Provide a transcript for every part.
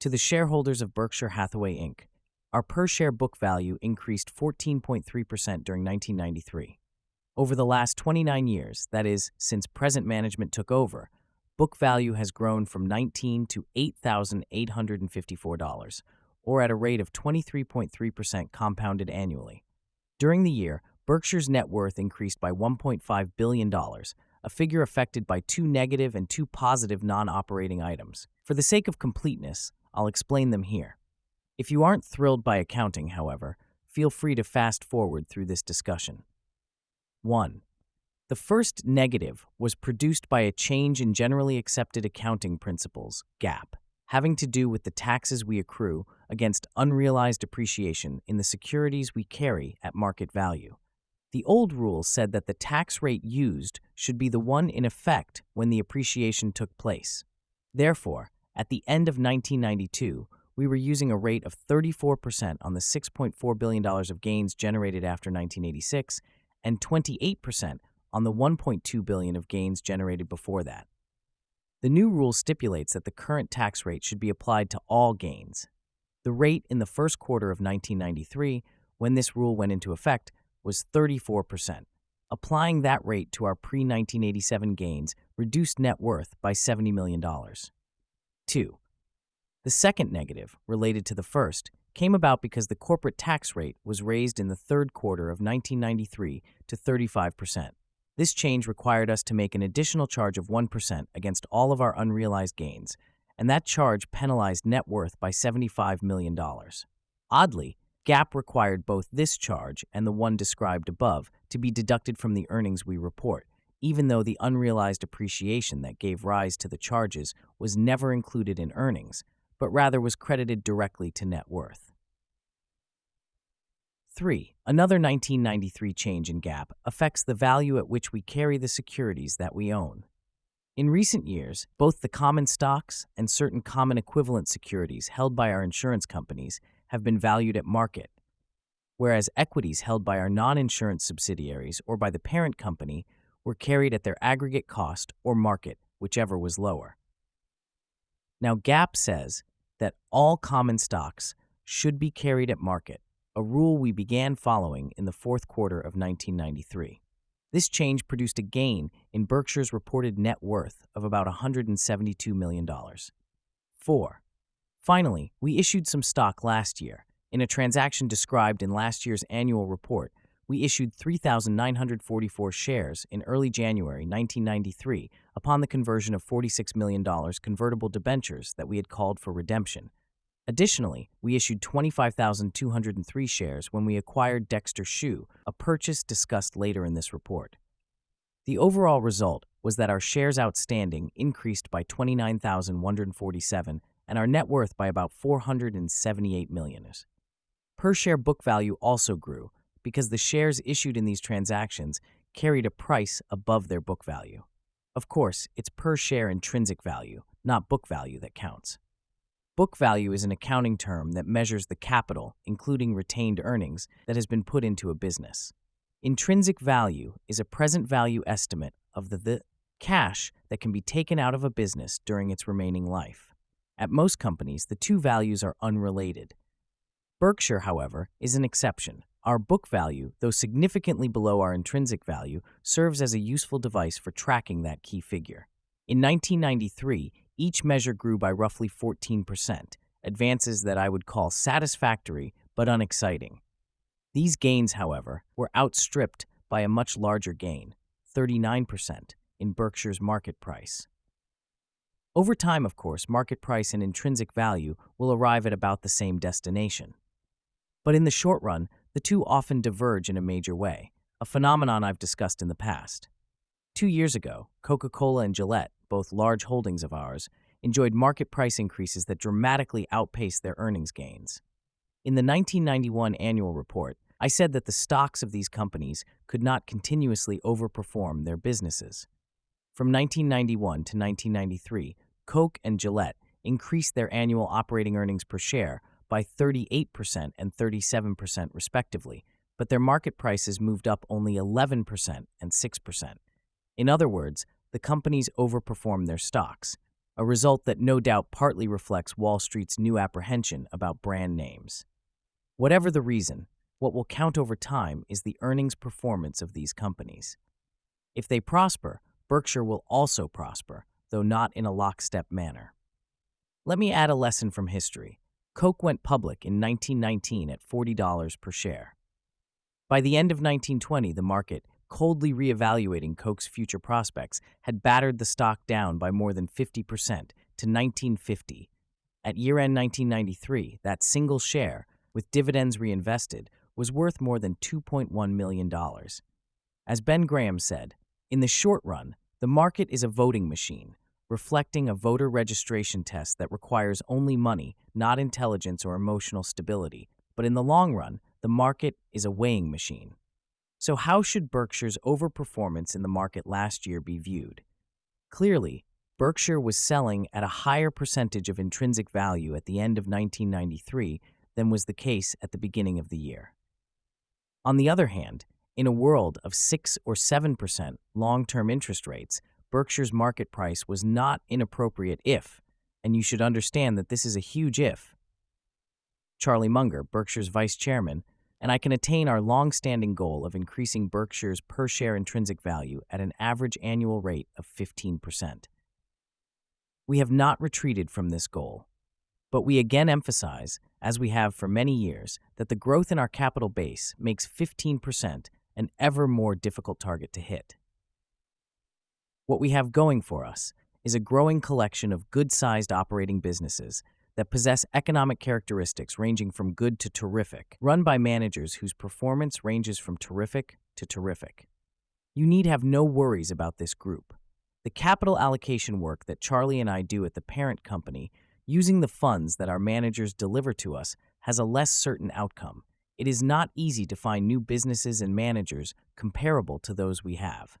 To the shareholders of Berkshire Hathaway Inc., our per share book value increased 14.3% during 1993. Over the last 29 years, that is, since present management took over, book value has grown from 19 to $8,854, or at a rate of 23.3% compounded annually. During the year, Berkshire's net worth increased by $1.5 billion, a figure affected by two negative and two positive non operating items. For the sake of completeness, I'll explain them here. If you aren't thrilled by accounting, however, feel free to fast forward through this discussion. 1. The first negative was produced by a change in generally accepted accounting principles, GAAP, having to do with the taxes we accrue against unrealized appreciation in the securities we carry at market value. The old rule said that the tax rate used should be the one in effect when the appreciation took place. Therefore, at the end of 1992, we were using a rate of 34% on the $6.4 billion of gains generated after 1986 and 28% on the 1.2 billion of gains generated before that. The new rule stipulates that the current tax rate should be applied to all gains. The rate in the first quarter of 1993, when this rule went into effect, was 34%. Applying that rate to our pre 1987 gains reduced net worth by $70 million. 2. The second negative, related to the first, came about because the corporate tax rate was raised in the third quarter of 1993 to 35%. This change required us to make an additional charge of 1% against all of our unrealized gains, and that charge penalized net worth by $75 million. Oddly, GAAP required both this charge and the one described above to be deducted from the earnings we report, even though the unrealized appreciation that gave rise to the charges was never included in earnings, but rather was credited directly to net worth. 3. Another 1993 change in GAAP affects the value at which we carry the securities that we own. In recent years, both the common stocks and certain common equivalent securities held by our insurance companies have been valued at market, whereas equities held by our non insurance subsidiaries or by the parent company were carried at their aggregate cost or market, whichever was lower. Now, GAAP says that all common stocks should be carried at market, a rule we began following in the fourth quarter of 1993. This change produced a gain in Berkshire's reported net worth of about $172 million. 4. Finally, we issued some stock last year. In a transaction described in last year's annual report, we issued 3,944 shares in early January 1993 upon the conversion of $46 million convertible debentures that we had called for redemption. Additionally, we issued 25,203 shares when we acquired Dexter Shoe, a purchase discussed later in this report. The overall result was that our shares outstanding increased by 29,147 and our net worth by about 478 million. Per share book value also grew because the shares issued in these transactions carried a price above their book value. Of course, it's per share intrinsic value, not book value, that counts. Book value is an accounting term that measures the capital, including retained earnings, that has been put into a business. Intrinsic value is a present value estimate of the, the cash that can be taken out of a business during its remaining life. At most companies, the two values are unrelated. Berkshire, however, is an exception. Our book value, though significantly below our intrinsic value, serves as a useful device for tracking that key figure. In 1993, each measure grew by roughly 14%, advances that I would call satisfactory but unexciting. These gains, however, were outstripped by a much larger gain, 39%, in Berkshire's market price. Over time, of course, market price and intrinsic value will arrive at about the same destination. But in the short run, the two often diverge in a major way, a phenomenon I've discussed in the past. Two years ago, Coca Cola and Gillette, both large holdings of ours, enjoyed market price increases that dramatically outpaced their earnings gains. In the 1991 annual report, I said that the stocks of these companies could not continuously overperform their businesses. From 1991 to 1993, Coke and Gillette increased their annual operating earnings per share by 38% and 37%, respectively, but their market prices moved up only 11% and 6%. In other words, the companies overperformed their stocks, a result that no doubt partly reflects Wall Street's new apprehension about brand names. Whatever the reason, what will count over time is the earnings performance of these companies. If they prosper, Berkshire will also prosper, though not in a lockstep manner. Let me add a lesson from history. Coke went public in 1919 at $40 per share. By the end of 1920, the market, coldly reevaluating Coke's future prospects, had battered the stock down by more than 50% to 1950. At year end 1993, that single share, with dividends reinvested, was worth more than $2.1 million. As Ben Graham said, in the short run, the market is a voting machine, reflecting a voter registration test that requires only money, not intelligence or emotional stability. But in the long run, the market is a weighing machine. So, how should Berkshire's overperformance in the market last year be viewed? Clearly, Berkshire was selling at a higher percentage of intrinsic value at the end of 1993 than was the case at the beginning of the year. On the other hand, in a world of 6 or 7% long term interest rates, Berkshire's market price was not inappropriate if, and you should understand that this is a huge if. Charlie Munger, Berkshire's vice chairman, and I can attain our long standing goal of increasing Berkshire's per share intrinsic value at an average annual rate of 15%. We have not retreated from this goal, but we again emphasize, as we have for many years, that the growth in our capital base makes 15% an ever more difficult target to hit. What we have going for us is a growing collection of good sized operating businesses that possess economic characteristics ranging from good to terrific, run by managers whose performance ranges from terrific to terrific. You need have no worries about this group. The capital allocation work that Charlie and I do at the parent company, using the funds that our managers deliver to us, has a less certain outcome it is not easy to find new businesses and managers comparable to those we have.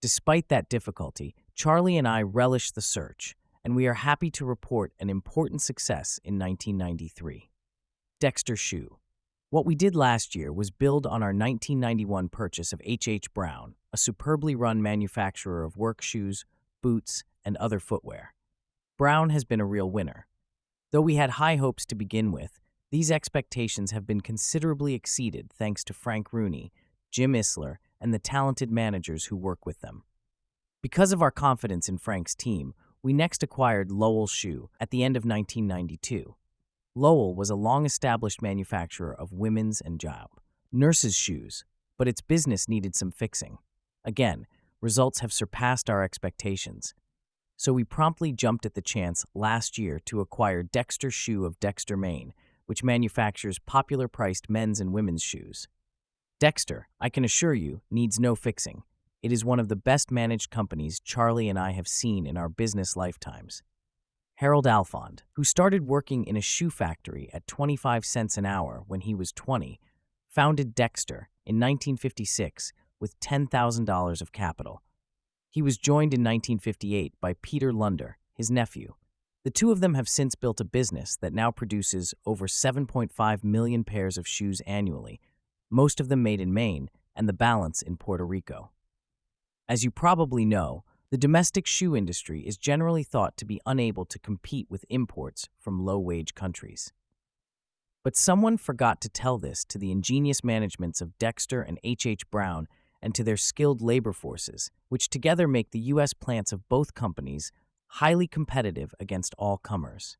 Despite that difficulty, Charlie and I relish the search, and we are happy to report an important success in 1993. Dexter Shoe. What we did last year was build on our 1991 purchase of H.H. H. Brown, a superbly run manufacturer of work shoes, boots, and other footwear. Brown has been a real winner. Though we had high hopes to begin with, these expectations have been considerably exceeded thanks to Frank Rooney, Jim Issler, and the talented managers who work with them. Because of our confidence in Frank's team, we next acquired Lowell Shoe at the end of 1992. Lowell was a long established manufacturer of women's and job, nurses' shoes, but its business needed some fixing. Again, results have surpassed our expectations. So we promptly jumped at the chance last year to acquire Dexter Shoe of Dexter, Maine, which manufactures popular priced men's and women's shoes. Dexter, I can assure you, needs no fixing. It is one of the best managed companies Charlie and I have seen in our business lifetimes. Harold Alfond, who started working in a shoe factory at 25 cents an hour when he was 20, founded Dexter in 1956 with $10,000 of capital. He was joined in 1958 by Peter Lunder, his nephew, the two of them have since built a business that now produces over 7.5 million pairs of shoes annually, most of them made in Maine and the balance in Puerto Rico. As you probably know, the domestic shoe industry is generally thought to be unable to compete with imports from low wage countries. But someone forgot to tell this to the ingenious managements of Dexter and H.H. H. Brown and to their skilled labor forces, which together make the U.S. plants of both companies highly competitive against all comers.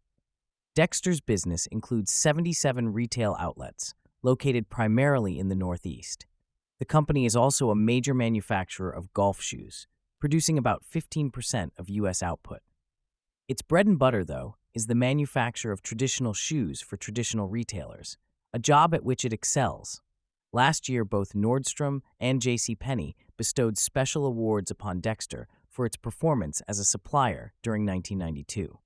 Dexter's business includes 77 retail outlets, located primarily in the Northeast. The company is also a major manufacturer of golf shoes, producing about 15% of U.S. output. Its bread and butter, though, is the manufacture of traditional shoes for traditional retailers, a job at which it excels. Last year, both Nordstrom and J.C. Penney bestowed special awards upon Dexter for its performance as a supplier during 1992.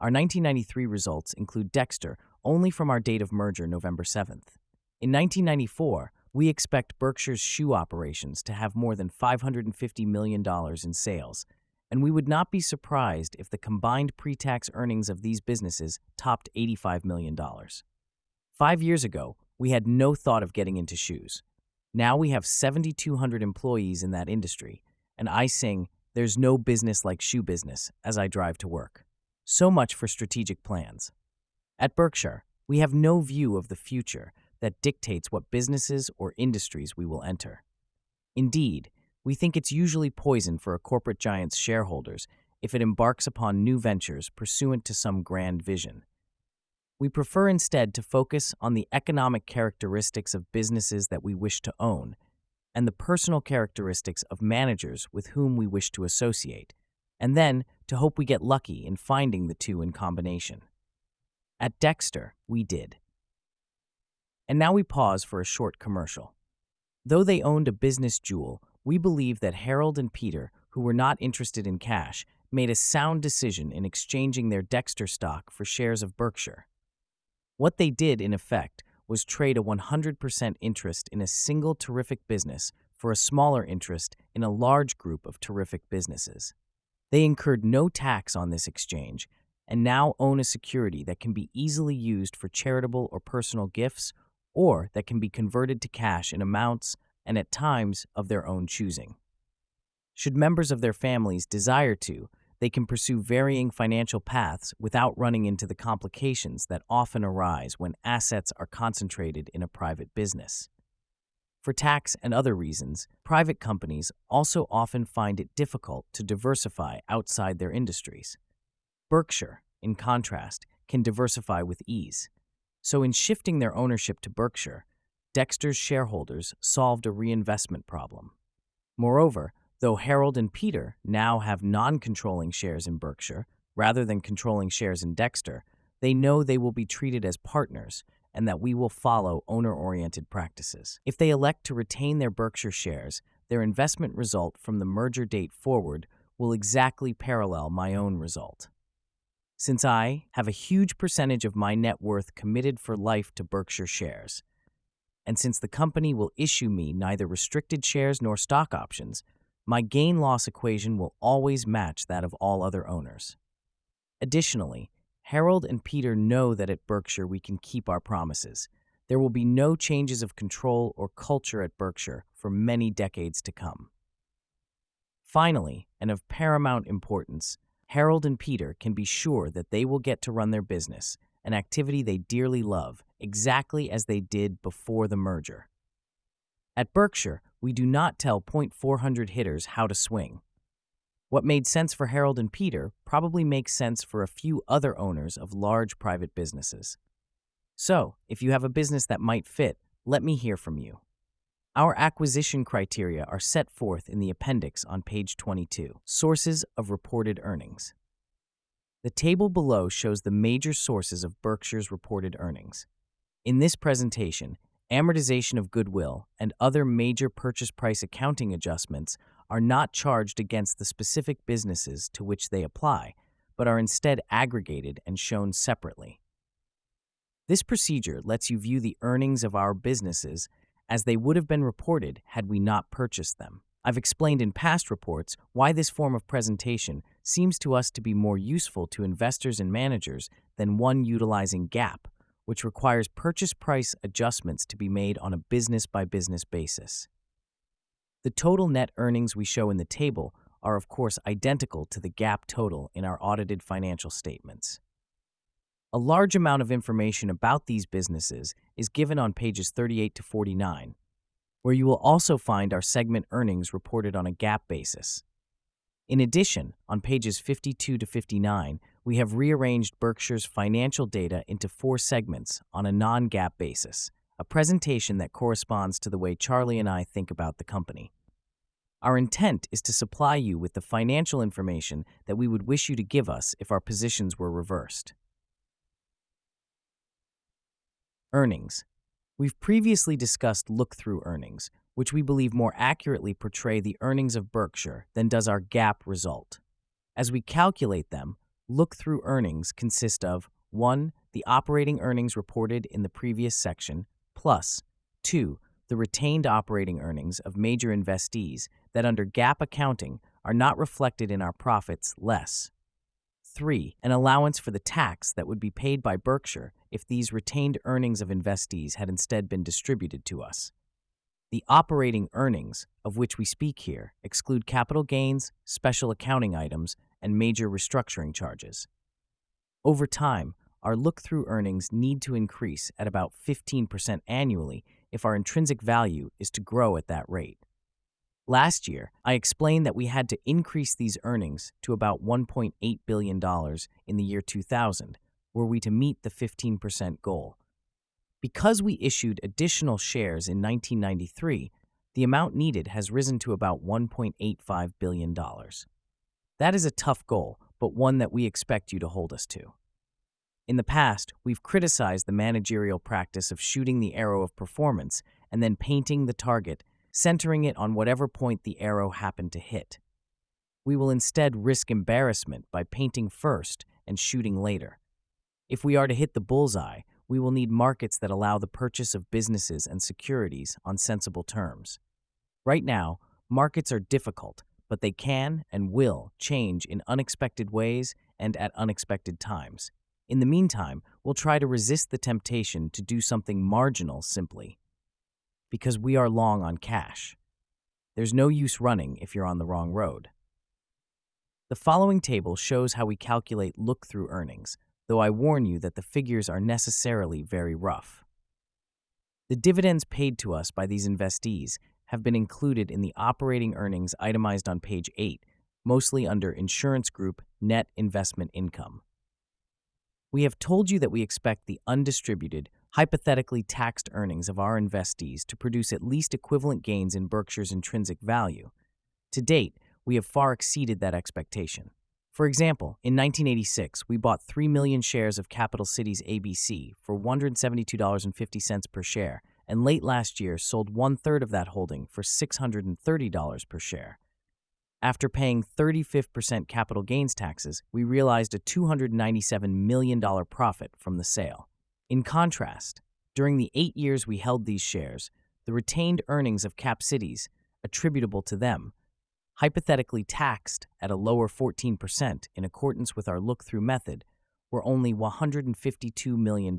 Our 1993 results include Dexter only from our date of merger, November 7th. In 1994, we expect Berkshire's shoe operations to have more than $550 million in sales, and we would not be surprised if the combined pre tax earnings of these businesses topped $85 million. Five years ago, we had no thought of getting into shoes. Now we have 7,200 employees in that industry, and I sing there's no business like shoe business as I drive to work. So much for strategic plans. At Berkshire, we have no view of the future that dictates what businesses or industries we will enter. Indeed, we think it's usually poison for a corporate giant's shareholders if it embarks upon new ventures pursuant to some grand vision. We prefer instead to focus on the economic characteristics of businesses that we wish to own and the personal characteristics of managers with whom we wish to associate, and then to hope we get lucky in finding the two in combination. At Dexter, we did. And now we pause for a short commercial. Though they owned a business jewel, we believe that Harold and Peter, who were not interested in cash, made a sound decision in exchanging their Dexter stock for shares of Berkshire. What they did, in effect, was trade a 100% interest in a single terrific business for a smaller interest in a large group of terrific businesses. They incurred no tax on this exchange and now own a security that can be easily used for charitable or personal gifts or that can be converted to cash in amounts and at times of their own choosing. Should members of their families desire to, they can pursue varying financial paths without running into the complications that often arise when assets are concentrated in a private business. For tax and other reasons, private companies also often find it difficult to diversify outside their industries. Berkshire, in contrast, can diversify with ease. So, in shifting their ownership to Berkshire, Dexter's shareholders solved a reinvestment problem. Moreover, though Harold and Peter now have non controlling shares in Berkshire rather than controlling shares in Dexter, they know they will be treated as partners and that we will follow owner oriented practices. If they elect to retain their Berkshire shares, their investment result from the merger date forward will exactly parallel my own result. Since I have a huge percentage of my net worth committed for life to Berkshire shares, and since the company will issue me neither restricted shares nor stock options, my gain loss equation will always match that of all other owners. Additionally, Harold and Peter know that at Berkshire we can keep our promises. There will be no changes of control or culture at Berkshire for many decades to come. Finally, and of paramount importance, Harold and Peter can be sure that they will get to run their business, an activity they dearly love, exactly as they did before the merger. At Berkshire, we do not tell .400 hitters how to swing. What made sense for Harold and Peter probably makes sense for a few other owners of large private businesses. So, if you have a business that might fit, let me hear from you. Our acquisition criteria are set forth in the appendix on page 22 Sources of Reported Earnings. The table below shows the major sources of Berkshire's reported earnings. In this presentation, amortization of goodwill, and other major purchase price accounting adjustments are not charged against the specific businesses to which they apply, but are instead aggregated and shown separately. This procedure lets you view the earnings of our businesses as they would have been reported had we not purchased them. I've explained in past reports why this form of presentation seems to us to be more useful to investors and managers than one utilizing GAAP, which requires purchase price adjustments to be made on a business by business basis. The total net earnings we show in the table are, of course, identical to the GAAP total in our audited financial statements. A large amount of information about these businesses is given on pages 38 to 49, where you will also find our segment earnings reported on a GAAP basis. In addition, on pages 52 to 59, we have rearranged Berkshire's financial data into four segments on a non GAAP basis, a presentation that corresponds to the way Charlie and I think about the company. Our intent is to supply you with the financial information that we would wish you to give us if our positions were reversed. Earnings. We've previously discussed look through earnings, which we believe more accurately portray the earnings of Berkshire than does our GAAP result. As we calculate them, Look through earnings consist of 1. The operating earnings reported in the previous section, plus 2. The retained operating earnings of major investees that under GAAP accounting are not reflected in our profits, less 3. An allowance for the tax that would be paid by Berkshire if these retained earnings of investees had instead been distributed to us. The operating earnings, of which we speak here, exclude capital gains, special accounting items, and major restructuring charges. Over time, our look through earnings need to increase at about 15% annually if our intrinsic value is to grow at that rate. Last year, I explained that we had to increase these earnings to about $1.8 billion in the year 2000 were we to meet the 15% goal. Because we issued additional shares in 1993, the amount needed has risen to about $1.85 billion. That is a tough goal, but one that we expect you to hold us to. In the past, we've criticized the managerial practice of shooting the arrow of performance and then painting the target, centering it on whatever point the arrow happened to hit. We will instead risk embarrassment by painting first and shooting later. If we are to hit the bullseye, we will need markets that allow the purchase of businesses and securities on sensible terms. Right now, markets are difficult, but they can and will change in unexpected ways and at unexpected times. In the meantime, we'll try to resist the temptation to do something marginal simply. Because we are long on cash. There's no use running if you're on the wrong road. The following table shows how we calculate look through earnings, though I warn you that the figures are necessarily very rough. The dividends paid to us by these investees have been included in the operating earnings itemized on page 8, mostly under Insurance Group Net Investment Income. We have told you that we expect the undistributed, hypothetically taxed earnings of our investees to produce at least equivalent gains in Berkshire's intrinsic value. To date, we have far exceeded that expectation. For example, in 1986, we bought 3 million shares of Capital Cities ABC for $172.50 per share, and late last year sold one third of that holding for $630 per share. After paying 35% capital gains taxes, we realized a $297 million profit from the sale. In contrast, during the eight years we held these shares, the retained earnings of Cap Cities, attributable to them, hypothetically taxed at a lower 14% in accordance with our look through method, were only $152 million.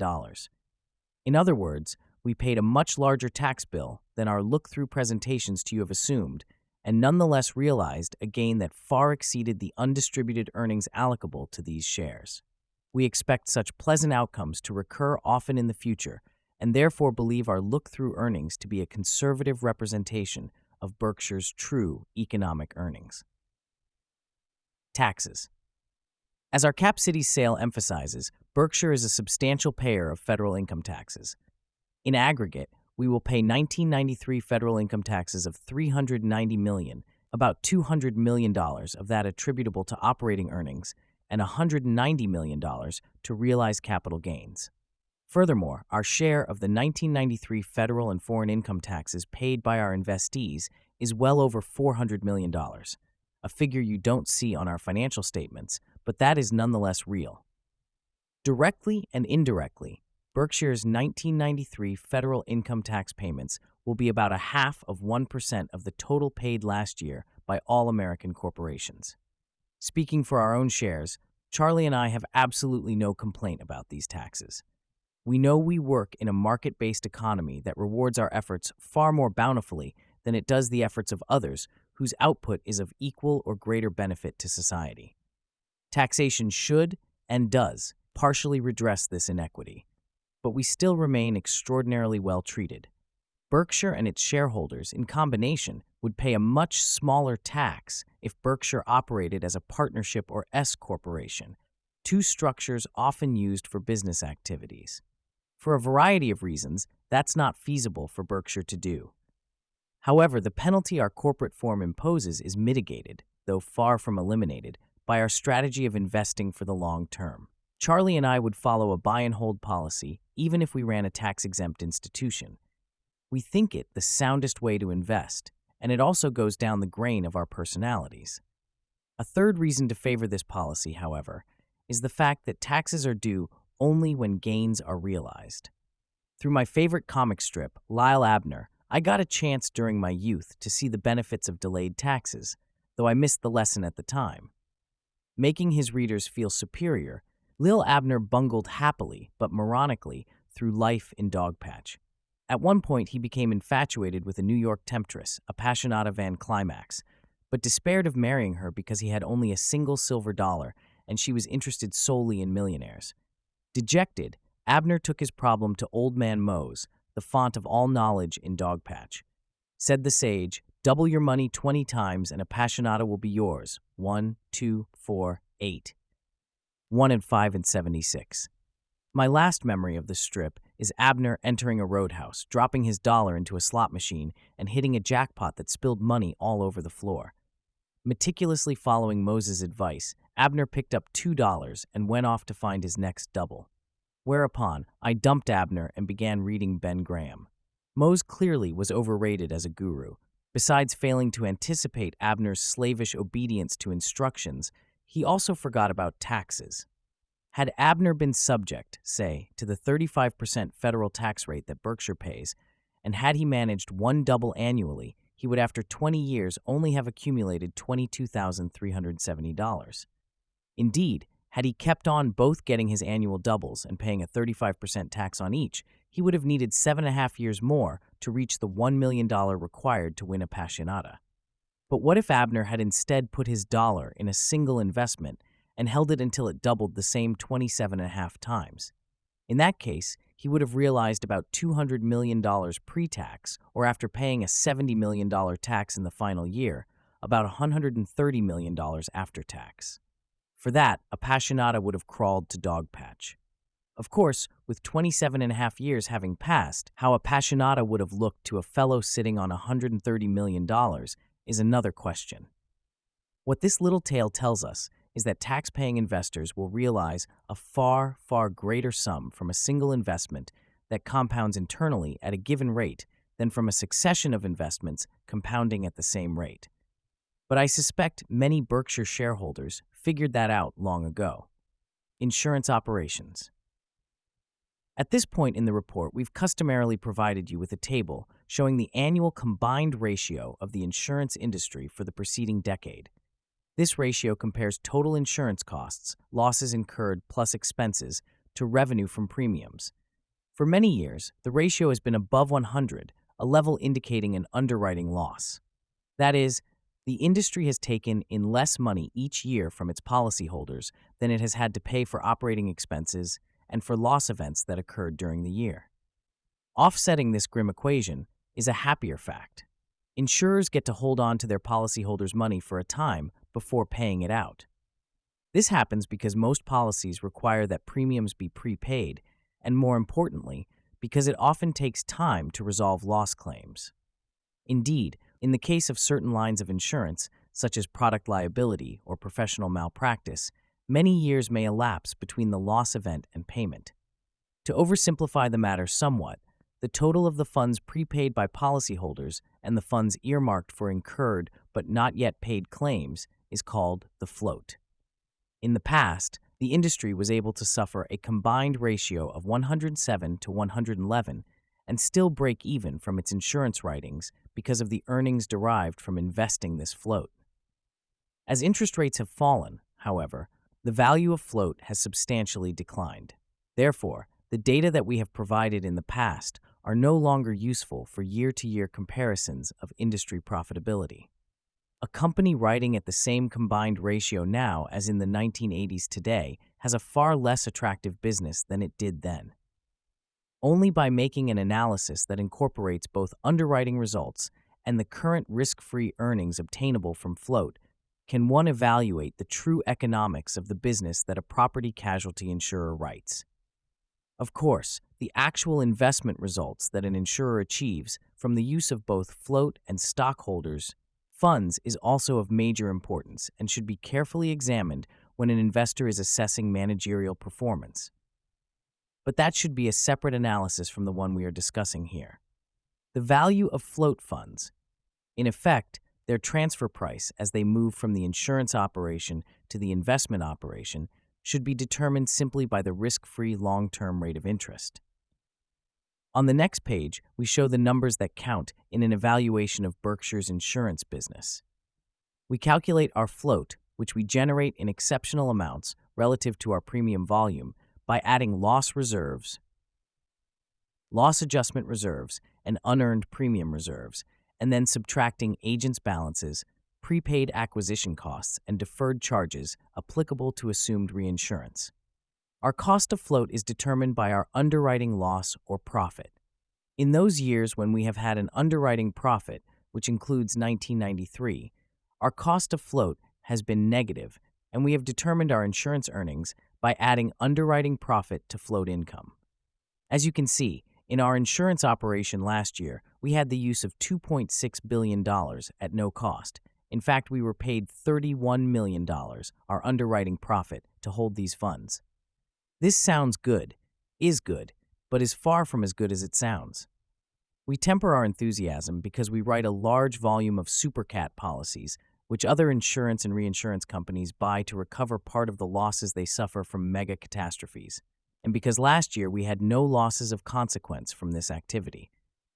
In other words, we paid a much larger tax bill than our look through presentations to you have assumed and nonetheless realized a gain that far exceeded the undistributed earnings allocable to these shares. We expect such pleasant outcomes to recur often in the future, and therefore believe our look through earnings to be a conservative representation of Berkshire's true economic earnings. Taxes. As our Cap Cities sale emphasizes, Berkshire is a substantial payer of federal income taxes. In aggregate, we will pay 1993 federal income taxes of 390 million, about 200 million dollars of that attributable to operating earnings and 190 million dollars to realize capital gains. Furthermore, our share of the 1993 federal and foreign income taxes paid by our investees is well over $400 million, a figure you don't see on our financial statements, but that is nonetheless real. Directly and indirectly, Berkshire's 1993 federal income tax payments will be about a half of 1% of the total paid last year by all American corporations. Speaking for our own shares, Charlie and I have absolutely no complaint about these taxes. We know we work in a market based economy that rewards our efforts far more bountifully than it does the efforts of others whose output is of equal or greater benefit to society. Taxation should and does partially redress this inequity but we still remain extraordinarily well treated. Berkshire and its shareholders, in combination, would pay a much smaller tax if Berkshire operated as a partnership or S corporation, two structures often used for business activities. For a variety of reasons, that's not feasible for Berkshire to do. However, the penalty our corporate form imposes is mitigated, though far from eliminated, by our strategy of investing for the long term. Charlie and I would follow a buy and hold policy even if we ran a tax exempt institution. We think it the soundest way to invest, and it also goes down the grain of our personalities. A third reason to favor this policy, however, is the fact that taxes are due only when gains are realized. Through my favorite comic strip, Li'l Abner, I got a chance during my youth to see the benefits of delayed taxes, though I missed the lesson at the time. Making his readers feel superior, Lil Abner bungled happily but moronically through life in Dogpatch. At one point, he became infatuated with a New York temptress, Appassionata Van Climax, but despaired of marrying her because he had only a single silver dollar and she was interested solely in millionaires. Dejected, Abner took his problem to Old Man Mose, the font of all knowledge in Dogpatch. Said the sage, Double your money 20 times and Appassionata will be yours. One, two, four, eight. One and five and 76. My last memory of the strip is Abner entering a roadhouse, dropping his dollar into a slot machine, and hitting a jackpot that spilled money all over the floor. Meticulously following Mose's advice, Abner picked up $2 and went off to find his next double. Whereupon, I dumped Abner and began reading Ben Graham. Mose clearly was overrated as a guru. Besides failing to anticipate Abner's slavish obedience to instructions, he also forgot about taxes. Had Abner been subject, say, to the 35% federal tax rate that Berkshire pays, and had he managed one double annually, he would, after 20 years, only have accumulated $22,370. Indeed, had he kept on both getting his annual doubles and paying a 35% tax on each, he would have needed seven and a half years more to reach the $1 million required to win Appassionata. But what if Abner had instead put his dollar in a single investment and held it until it doubled the same 27 and a half times? In that case, he would have realized about $200 million pre tax, or after paying a $70 million tax in the final year, about $130 million after tax. For that, Appassionata would have crawled to Dogpatch. Of course, with 27 and a half years having passed, how Appassionata would have looked to a fellow sitting on $130 million is another question. What this little tale tells us is that tax-paying investors will realize a far, far greater sum from a single investment that compounds internally at a given rate than from a succession of investments compounding at the same rate. But I suspect many Berkshire shareholders figured that out long ago. Insurance operations. At this point in the report, we've customarily provided you with a table showing the annual combined ratio of the insurance industry for the preceding decade. This ratio compares total insurance costs, losses incurred plus expenses, to revenue from premiums. For many years, the ratio has been above 100, a level indicating an underwriting loss. That is, the industry has taken in less money each year from its policyholders than it has had to pay for operating expenses and for loss events that occurred during the year. Offsetting this grim equation is a happier fact. Insurers get to hold on to their policyholders' money for a time before paying it out. This happens because most policies require that premiums be prepaid, and more importantly, because it often takes time to resolve loss claims. Indeed, in the case of certain lines of insurance, such as product liability or professional malpractice, many years may elapse between the loss event and payment. To oversimplify the matter somewhat, the total of the funds prepaid by policyholders and the funds earmarked for incurred but not yet paid claims is called the float. In the past, the industry was able to suffer a combined ratio of 107 to 111 and still break even from its insurance writings because of the earnings derived from investing this float. As interest rates have fallen, however, the value of float has substantially declined. Therefore, the data that we have provided in the past are no longer useful for year to year comparisons of industry profitability. A company writing at the same combined ratio now as in the 1980s today has a far less attractive business than it did then. Only by making an analysis that incorporates both underwriting results and the current risk free earnings obtainable from float can one evaluate the true economics of the business that a property casualty insurer writes. Of course, the actual investment results that an insurer achieves from the use of both float and stockholders' funds is also of major importance and should be carefully examined when an investor is assessing managerial performance. But that should be a separate analysis from the one we are discussing here. The value of float funds, in effect, their transfer price as they move from the insurance operation to the investment operation, should be determined simply by the risk free long term rate of interest. On the next page, we show the numbers that count in an evaluation of Berkshire's insurance business. We calculate our float, which we generate in exceptional amounts relative to our premium volume, by adding loss reserves, loss adjustment reserves, and unearned premium reserves, and then subtracting agents' balances, prepaid acquisition costs, and deferred charges applicable to assumed reinsurance. Our cost of float is determined by our underwriting loss or profit. In those years when we have had an underwriting profit, which includes 1993, our cost of float has been negative, and we have determined our insurance earnings by adding underwriting profit to float income. As you can see, in our insurance operation last year, we had the use of $2.6 billion at no cost. In fact, we were paid $31 million, our underwriting profit, to hold these funds. This sounds good, is good, but is far from as good as it sounds. We temper our enthusiasm because we write a large volume of supercat policies, which other insurance and reinsurance companies buy to recover part of the losses they suffer from mega catastrophes, and because last year we had no losses of consequence from this activity.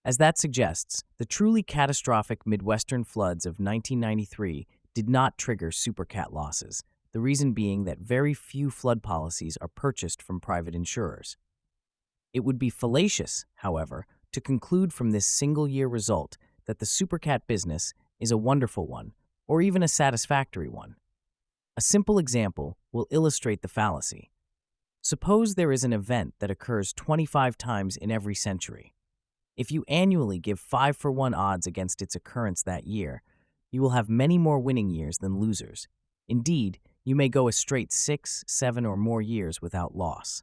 As that suggests, the truly catastrophic Midwestern floods of 1993 did not trigger supercat losses, the reason being that very few flood policies are purchased from private insurers. It would be fallacious, however, to conclude from this single year result that the supercat business is a wonderful one, or even a satisfactory one. A simple example will illustrate the fallacy. Suppose there is an event that occurs 25 times in every century. If you annually give 5 for 1 odds against its occurrence that year, you will have many more winning years than losers. Indeed, you may go a straight 6, 7, or more years without loss.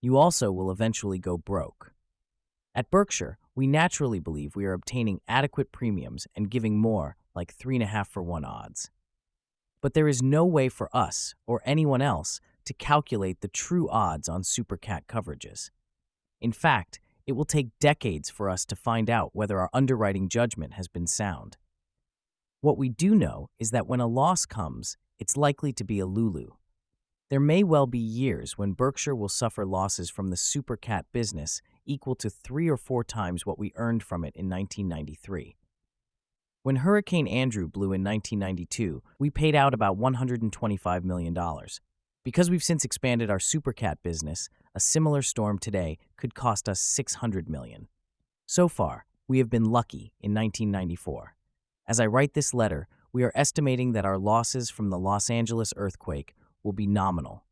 You also will eventually go broke. At Berkshire, we naturally believe we are obtaining adequate premiums and giving more, like 3.5 for 1 odds. But there is no way for us, or anyone else, to calculate the true odds on supercat coverages. In fact, it will take decades for us to find out whether our underwriting judgment has been sound. What we do know is that when a loss comes, it's likely to be a Lulu. There may well be years when Berkshire will suffer losses from the supercat business equal to three or four times what we earned from it in 1993. When Hurricane Andrew blew in 1992, we paid out about $125 million. Because we've since expanded our supercat business, a similar storm today could cost us 600 million. So far, we have been lucky in 1994. As I write this letter, we are estimating that our losses from the Los Angeles earthquake will be nominal.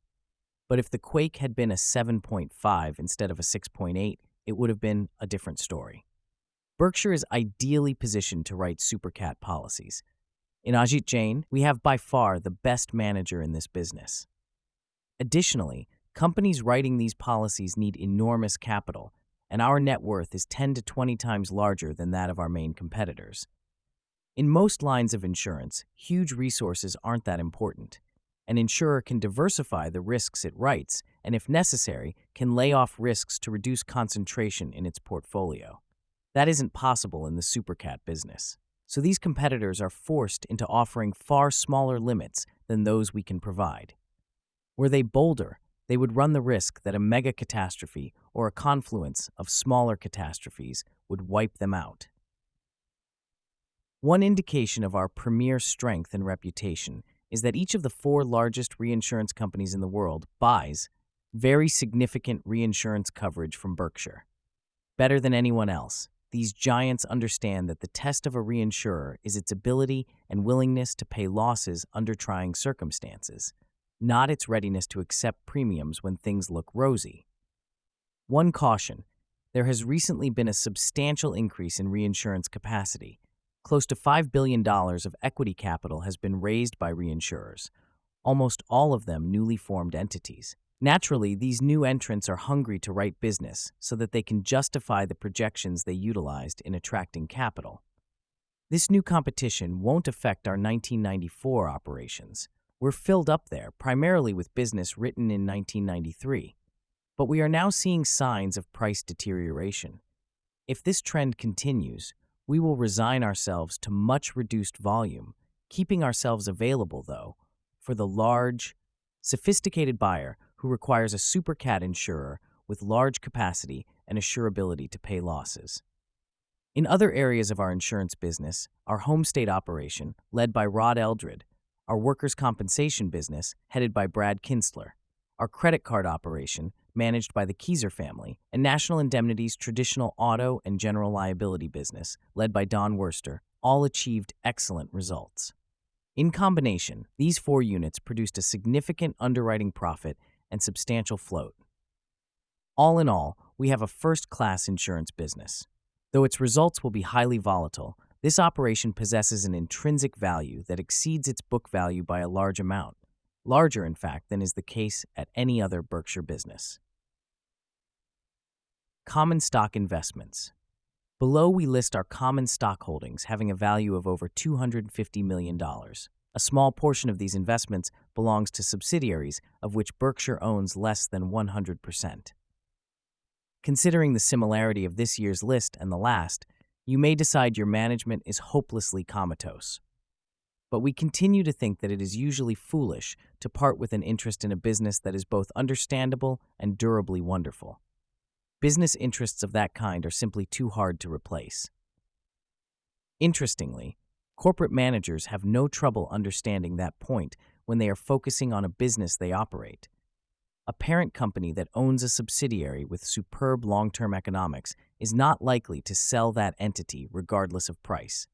But if the quake had been a 7.5 instead of a 6.8, it would have been a different story. Berkshire is ideally positioned to write supercat policies. In Ajit Jain, we have by far the best manager in this business. Additionally, companies writing these policies need enormous capital, and our net worth is 10 to 20 times larger than that of our main competitors. In most lines of insurance, huge resources aren't that important. An insurer can diversify the risks it writes and, if necessary, can lay off risks to reduce concentration in its portfolio. That isn't possible in the supercat business. So these competitors are forced into offering far smaller limits than those we can provide. Were they bolder, they would run the risk that a mega catastrophe or a confluence of smaller catastrophes would wipe them out. One indication of our premier strength and reputation is that each of the four largest reinsurance companies in the world buys very significant reinsurance coverage from Berkshire. Better than anyone else, these giants understand that the test of a reinsurer is its ability and willingness to pay losses under trying circumstances, not its readiness to accept premiums when things look rosy. One caution there has recently been a substantial increase in reinsurance capacity, Close to $5 billion of equity capital has been raised by reinsurers, almost all of them newly formed entities. Naturally, these new entrants are hungry to write business so that they can justify the projections they utilized in attracting capital. This new competition won't affect our 1994 operations. We're filled up there primarily with business written in 1993. But we are now seeing signs of price deterioration. If this trend continues, we will resign ourselves to much reduced volume, keeping ourselves available, though, for the large, sophisticated buyer who requires a supercat insurer with large capacity and assurability to pay losses. In other areas of our insurance business, our home state operation, led by Rod Eldred, our workers' compensation business, headed by Brad Kinstler, our credit card operation, managed by the Kizer family, and National Indemnity's traditional auto and general liability business, led by Don Wurster, all achieved excellent results. In combination, these four units produced a significant underwriting profit and substantial float. All in all, we have a first class insurance business. Though its results will be highly volatile, this operation possesses an intrinsic value that exceeds its book value by a large amount, larger, in fact, than is the case at any other Berkshire business. Common stock investments. Below, we list our common stock holdings having a value of over $250 million. A small portion of these investments belongs to subsidiaries of which Berkshire owns less than 100%. Considering the similarity of this year's list and the last, you may decide your management is hopelessly comatose. But we continue to think that it is usually foolish to part with an interest in a business that is both understandable and durably wonderful. Business interests of that kind are simply too hard to replace. Interestingly, corporate managers have no trouble understanding that point when they are focusing on a business they operate. A parent company that owns a subsidiary with superb long term economics is not likely to sell that entity regardless of price.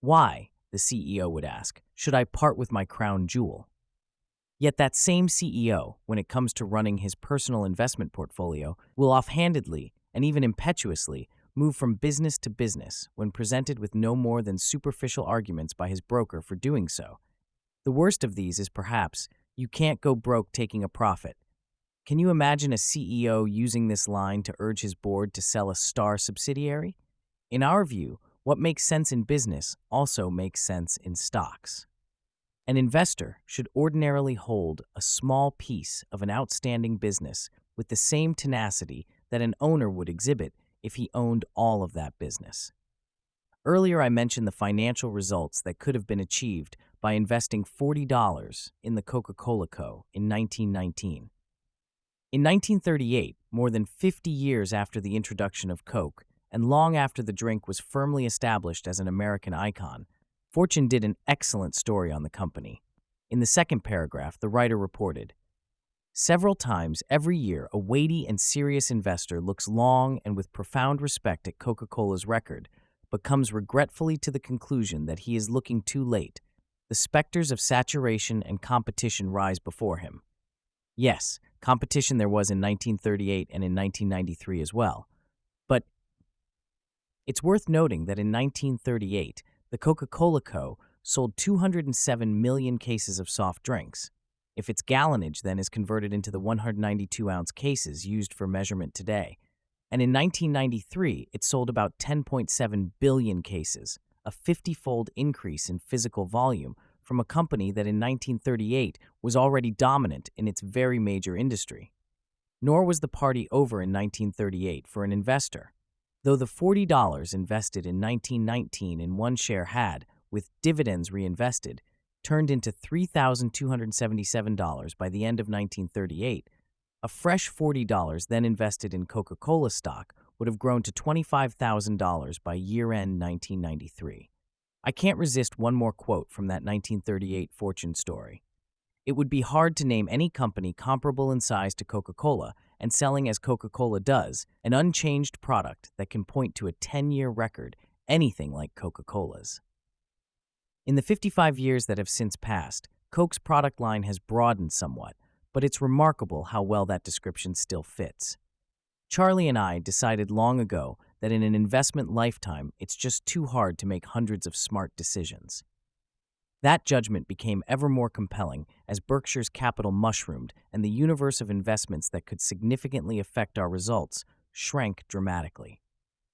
Why, the CEO would ask, should I part with my crown jewel? Yet that same CEO, when it comes to running his personal investment portfolio, will offhandedly and even impetuously move from business to business when presented with no more than superficial arguments by his broker for doing so. The worst of these is perhaps you can't go broke taking a profit. Can you imagine a CEO using this line to urge his board to sell a star subsidiary? In our view, what makes sense in business also makes sense in stocks. An investor should ordinarily hold a small piece of an outstanding business with the same tenacity that an owner would exhibit if he owned all of that business. Earlier, I mentioned the financial results that could have been achieved by investing $40 in the Coca Cola Co. in 1919. In 1938, more than 50 years after the introduction of Coke, and long after the drink was firmly established as an American icon, Fortune did an excellent story on the company. In the second paragraph, the writer reported Several times every year, a weighty and serious investor looks long and with profound respect at Coca Cola's record, but comes regretfully to the conclusion that he is looking too late the specters of saturation and competition rise before him. Yes, competition there was in 1938 and in 1993 as well. But it's worth noting that in 1938, the Coca Cola Co. sold 207 million cases of soft drinks. If its gallonage then is converted into the 192 ounce cases used for measurement today. And in 1993, it sold about 10.7 billion cases, a 50 fold increase in physical volume from a company that in 1938 was already dominant in its very major industry. Nor was the party over in 1938 for an investor. Though the $40 invested in 1919 in one share had, with dividends reinvested, turned into $3,277 by the end of 1938, a fresh $40 then invested in Coca Cola stock would have grown to $25,000 by year end 1993. I can't resist one more quote from that 1938 fortune story. It would be hard to name any company comparable in size to Coca Cola and selling as Coca Cola does, an unchanged product that can point to a 10 year record anything like Coca Cola's. In the 55 years that have since passed, Coke's product line has broadened somewhat, but it's remarkable how well that description still fits. Charlie and I decided long ago that in an investment lifetime, it's just too hard to make hundreds of smart decisions. That judgment became ever more compelling as Berkshire's capital mushroomed and the universe of investments that could significantly affect our results shrank dramatically.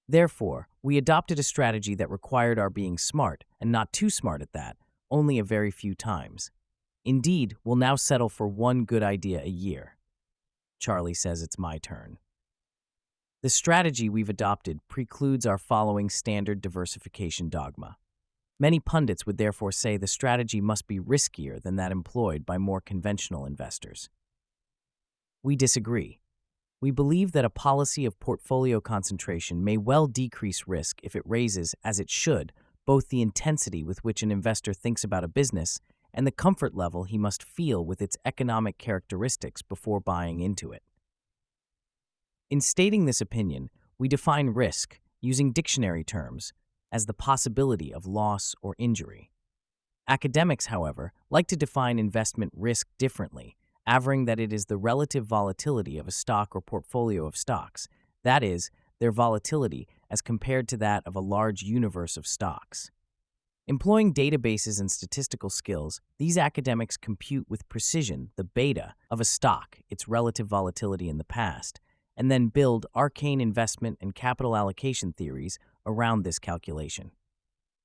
Therefore, we adopted a strategy that required our being smart, and not too smart at that, only a very few times. Indeed, we'll now settle for one good idea a year. Charlie says it's my turn. The strategy we've adopted precludes our following standard diversification dogma. Many pundits would therefore say the strategy must be riskier than that employed by more conventional investors. We disagree. We believe that a policy of portfolio concentration may well decrease risk if it raises, as it should, both the intensity with which an investor thinks about a business and the comfort level he must feel with its economic characteristics before buying into it. In stating this opinion, we define risk, using dictionary terms, as the possibility of loss or injury. Academics, however, like to define investment risk differently, averring that it is the relative volatility of a stock or portfolio of stocks, that is, their volatility as compared to that of a large universe of stocks. Employing databases and statistical skills, these academics compute with precision the beta of a stock, its relative volatility in the past, and then build arcane investment and capital allocation theories around this calculation.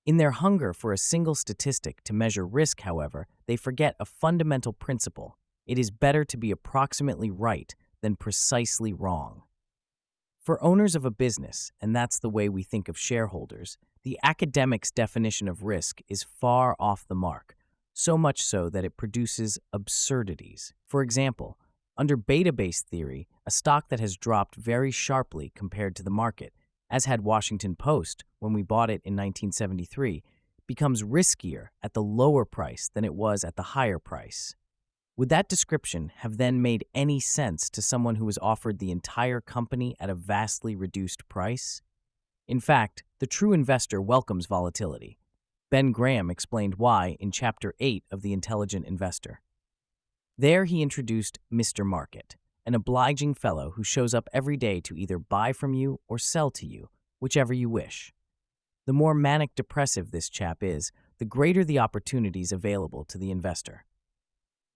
In their hunger for a single statistic to measure risk, however, they forget a fundamental principle it is better to be approximately right than precisely wrong. For owners of a business, and that's the way we think of shareholders, the academic's definition of risk is far off the mark, so much so that it produces absurdities. For example, under beta based theory, a stock that has dropped very sharply compared to the market, as had Washington Post when we bought it in 1973, becomes riskier at the lower price than it was at the higher price. Would that description have then made any sense to someone who was offered the entire company at a vastly reduced price? In fact, the true investor welcomes volatility. Ben Graham explained why in Chapter 8 of The Intelligent Investor. There he introduced Mr. Market, an obliging fellow who shows up every day to either buy from you or sell to you, whichever you wish. The more manic depressive this chap is, the greater the opportunities available to the investor.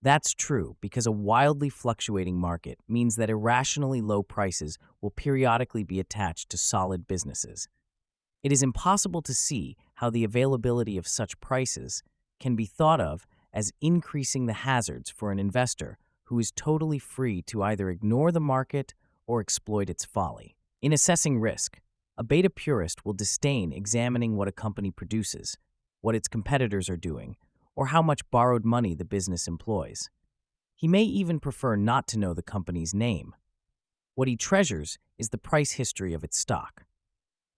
That's true because a wildly fluctuating market means that irrationally low prices will periodically be attached to solid businesses. It is impossible to see how the availability of such prices can be thought of as increasing the hazards for an investor who is totally free to either ignore the market or exploit its folly. In assessing risk, a beta purist will disdain examining what a company produces, what its competitors are doing, or how much borrowed money the business employs. He may even prefer not to know the company's name. What he treasures is the price history of its stock.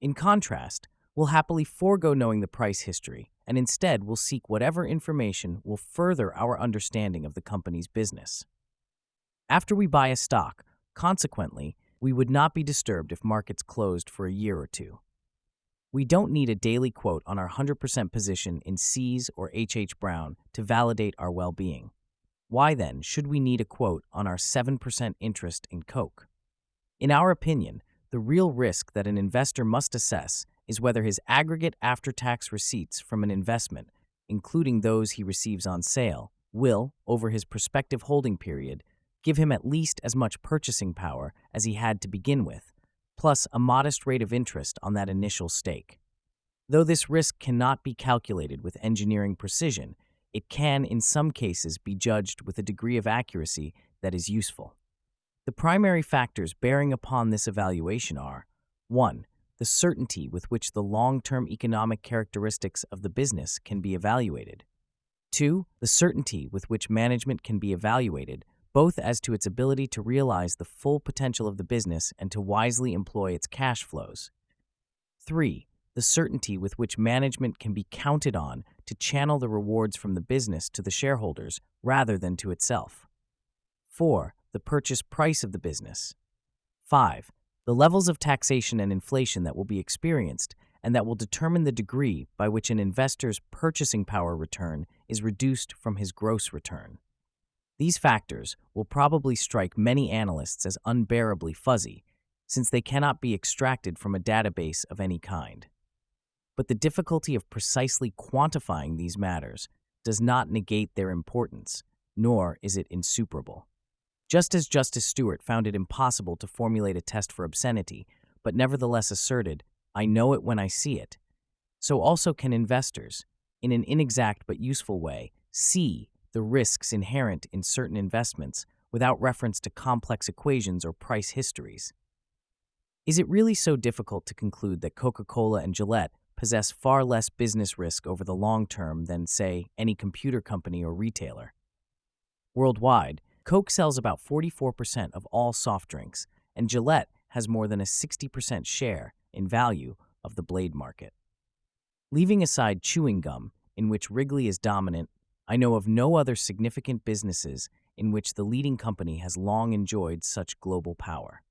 In contrast, we'll happily forego knowing the price history and instead will seek whatever information will further our understanding of the company's business. After we buy a stock, consequently, we would not be disturbed if markets closed for a year or two. We don't need a daily quote on our 100% position in See's or H.H. Brown to validate our well being. Why then should we need a quote on our 7% interest in Coke? In our opinion, the real risk that an investor must assess is whether his aggregate after tax receipts from an investment, including those he receives on sale, will, over his prospective holding period, give him at least as much purchasing power as he had to begin with plus a modest rate of interest on that initial stake. Though this risk cannot be calculated with engineering precision, it can, in some cases, be judged with a degree of accuracy that is useful. The primary factors bearing upon this evaluation are 1. The certainty with which the long term economic characteristics of the business can be evaluated. 2. The certainty with which management can be evaluated both as to its ability to realize the full potential of the business and to wisely employ its cash flows. 3. The certainty with which management can be counted on to channel the rewards from the business to the shareholders rather than to itself. 4. The purchase price of the business. 5. The levels of taxation and inflation that will be experienced and that will determine the degree by which an investor's purchasing power return is reduced from his gross return. These factors will probably strike many analysts as unbearably fuzzy, since they cannot be extracted from a database of any kind. But the difficulty of precisely quantifying these matters does not negate their importance, nor is it insuperable. Just as Justice Stewart found it impossible to formulate a test for obscenity, but nevertheless asserted, I know it when I see it, so also can investors, in an inexact but useful way, see the risks inherent in certain investments without reference to complex equations or price histories. Is it really so difficult to conclude that Coca Cola and Gillette possess far less business risk over the long term than, say, any computer company or retailer? Worldwide, Coke sells about 44% of all soft drinks, and Gillette has more than a 60% share in value of the blade market. Leaving aside chewing gum, in which Wrigley is dominant I know of no other significant businesses in which the leading company has long enjoyed such global power.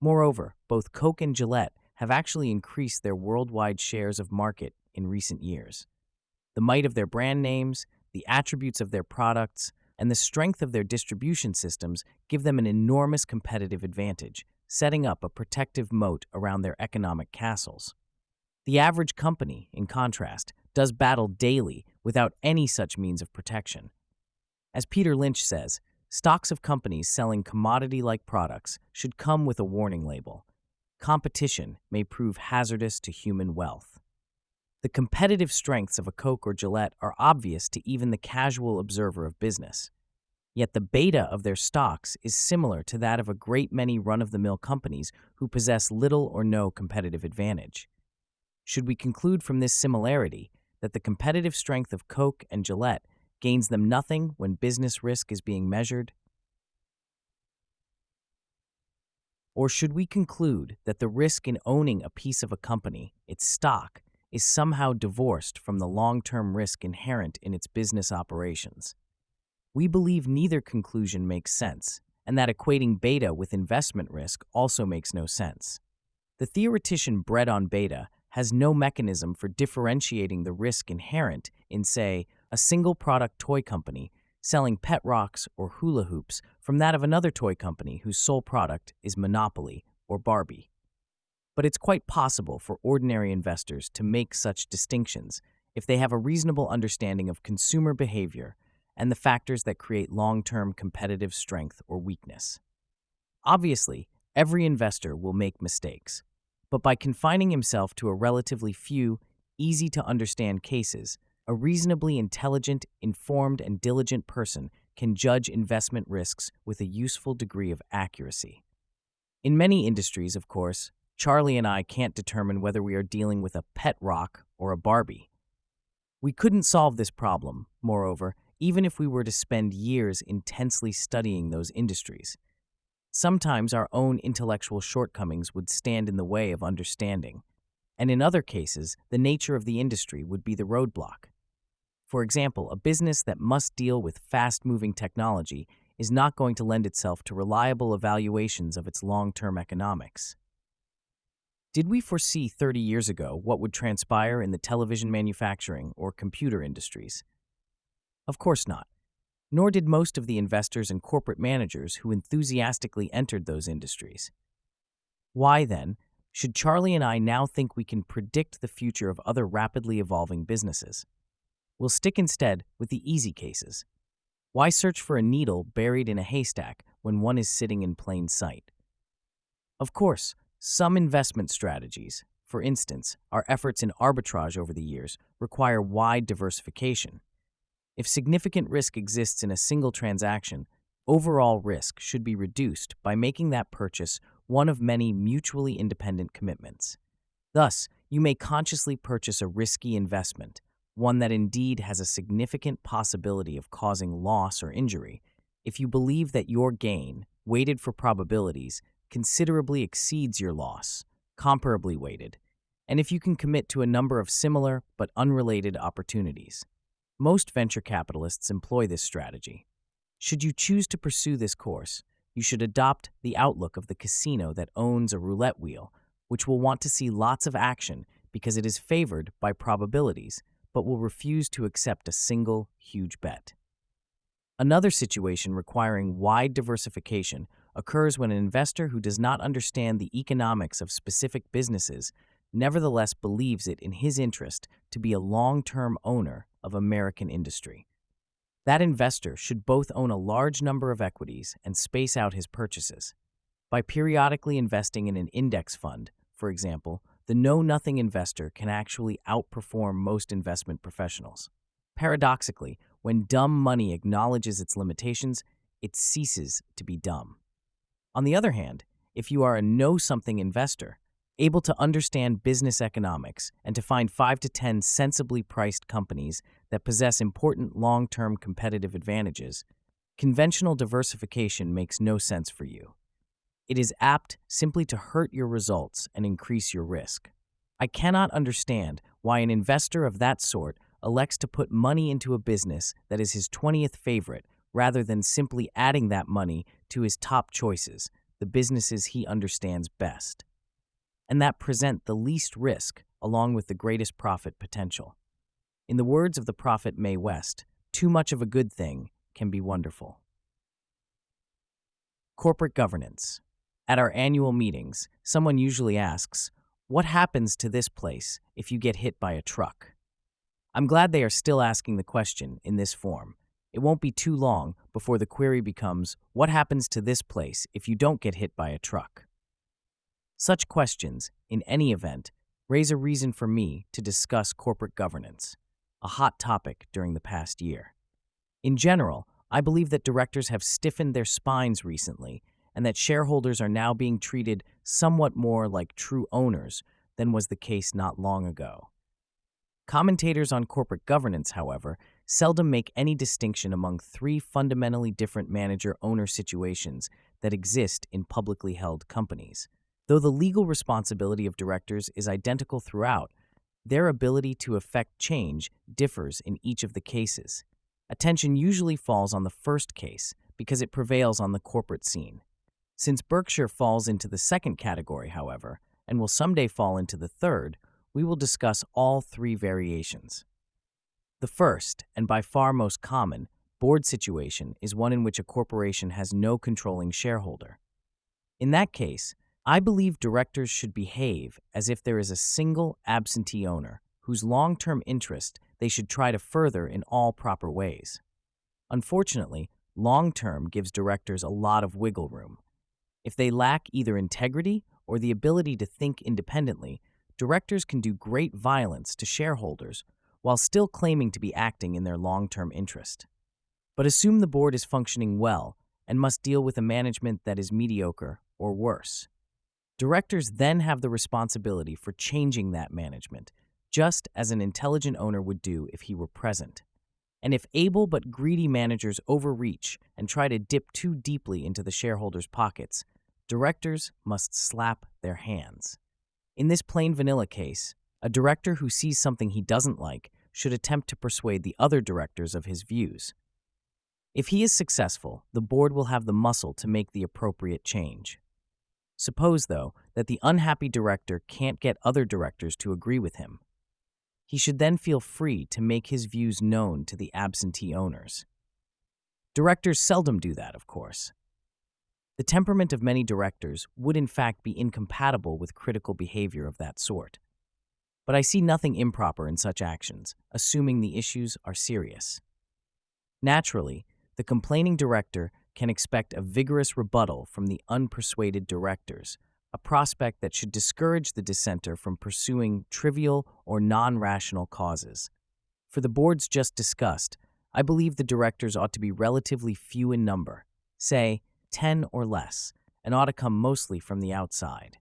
Moreover, both Coke and Gillette have actually increased their worldwide shares of market in recent years. The might of their brand names, the attributes of their products, and the strength of their distribution systems give them an enormous competitive advantage, setting up a protective moat around their economic castles. The average company, in contrast, does battle daily without any such means of protection. As Peter Lynch says, stocks of companies selling commodity like products should come with a warning label. Competition may prove hazardous to human wealth. The competitive strengths of a Coke or Gillette are obvious to even the casual observer of business. Yet the beta of their stocks is similar to that of a great many run of the mill companies who possess little or no competitive advantage. Should we conclude from this similarity that the competitive strength of Coke and Gillette gains them nothing when business risk is being measured? Or should we conclude that the risk in owning a piece of a company, its stock, is somehow divorced from the long term risk inherent in its business operations. We believe neither conclusion makes sense, and that equating beta with investment risk also makes no sense. The theoretician bred on beta has no mechanism for differentiating the risk inherent in, say, a single product toy company selling pet rocks or hula hoops from that of another toy company whose sole product is Monopoly or Barbie but it's quite possible for ordinary investors to make such distinctions if they have a reasonable understanding of consumer behavior and the factors that create long term competitive strength or weakness. Obviously, every investor will make mistakes, but by confining himself to a relatively few, easy to understand cases, a reasonably intelligent, informed, and diligent person can judge investment risks with a useful degree of accuracy. In many industries, of course, Charlie and I can't determine whether we are dealing with a pet rock or a Barbie. We couldn't solve this problem, moreover, even if we were to spend years intensely studying those industries. Sometimes our own intellectual shortcomings would stand in the way of understanding, and in other cases, the nature of the industry would be the roadblock. For example, a business that must deal with fast moving technology is not going to lend itself to reliable evaluations of its long term economics. Did we foresee 30 years ago what would transpire in the television manufacturing or computer industries? Of course not. Nor did most of the investors and corporate managers who enthusiastically entered those industries. Why, then, should Charlie and I now think we can predict the future of other rapidly evolving businesses? We'll stick instead with the easy cases. Why search for a needle buried in a haystack when one is sitting in plain sight? Of course, some investment strategies, for instance, our efforts in arbitrage over the years, require wide diversification. If significant risk exists in a single transaction, overall risk should be reduced by making that purchase one of many mutually independent commitments. Thus, you may consciously purchase a risky investment, one that indeed has a significant possibility of causing loss or injury, if you believe that your gain, weighted for probabilities, considerably exceeds your loss, comparably weighted, and if you can commit to a number of similar but unrelated opportunities. Most venture capitalists employ this strategy. Should you choose to pursue this course, you should adopt the outlook of the casino that owns a roulette wheel, which will want to see lots of action because it is favored by probabilities, but will refuse to accept a single huge bet. Another situation requiring wide diversification occurs when an investor who does not understand the economics of specific businesses nevertheless believes it in his interest to be a long term owner of American industry. That investor should both own a large number of equities and space out his purchases. By periodically investing in an index fund, for example, the know nothing investor can actually outperform most investment professionals. Paradoxically, when dumb money acknowledges its limitations, it ceases to be dumb. On the other hand, if you are a know something investor, able to understand business economics and to find 5 to 10 sensibly priced companies that possess important long term competitive advantages, conventional diversification makes no sense for you. It is apt simply to hurt your results and increase your risk. I cannot understand why an investor of that sort elects to put money into a business that is his 20th favorite rather than simply adding that money to his top choices, the the businesses he understands best, and that present the least risk along with the greatest profit potential. In the words of the prophet Mae West, too much of a good thing can be wonderful. Corporate governance. At our annual meetings, someone usually asks, What happens to this place if you get hit by a truck? I'm glad they are still asking the question in this form. It won't be too long before the query becomes, What happens to this place if you don't get hit by a truck? Such questions, in any event, raise a reason for me to discuss corporate governance, a hot topic during the past year. In general, I believe that directors have stiffened their spines recently and that shareholders are now being treated somewhat more like true owners than was the case not long ago. Commentators on corporate governance, however, seldom make any distinction among three fundamentally different manager owner situations that exist in publicly held companies. Though the legal responsibility of directors is identical throughout, their ability to effect change differs in each of the cases. Attention usually falls on the first case because it prevails on the corporate scene. Since Berkshire falls into the second category, however, and will someday fall into the third, we will discuss all three variations. The first, and by far most common, board situation is one in which a corporation has no controlling shareholder. In that case, I believe directors should behave as if there is a single absentee owner whose long term interest they should try to further in all proper ways. Unfortunately, long term gives directors a lot of wiggle room. If they lack either integrity or the ability to think independently, directors can do great violence to shareholders while still claiming to be acting in their long term interest. But assume the board is functioning well and must deal with a management that is mediocre or worse. Directors then have the responsibility for changing that management, just as an intelligent owner would do if he were present. And if able but greedy managers overreach and try to dip too deeply into the shareholders' pockets, directors must slap their hands. In this plain vanilla case, a director who sees something he doesn't like should attempt to persuade the other directors of his views. If he is successful, the board will have the muscle to make the appropriate change. Suppose, though, that the unhappy director can't get other directors to agree with him. He should then feel free to make his views known to the absentee owners. Directors seldom do that, of course. The temperament of many directors would in fact be incompatible with critical behavior of that sort. But I see nothing improper in such actions, assuming the issues are serious. Naturally, the complaining director can expect a vigorous rebuttal from the unpersuaded directors, a prospect that should discourage the dissenter from pursuing trivial or non rational causes. For the boards just discussed, I believe the directors ought to be relatively few in number, say 10 or less, and ought to come mostly from the outside.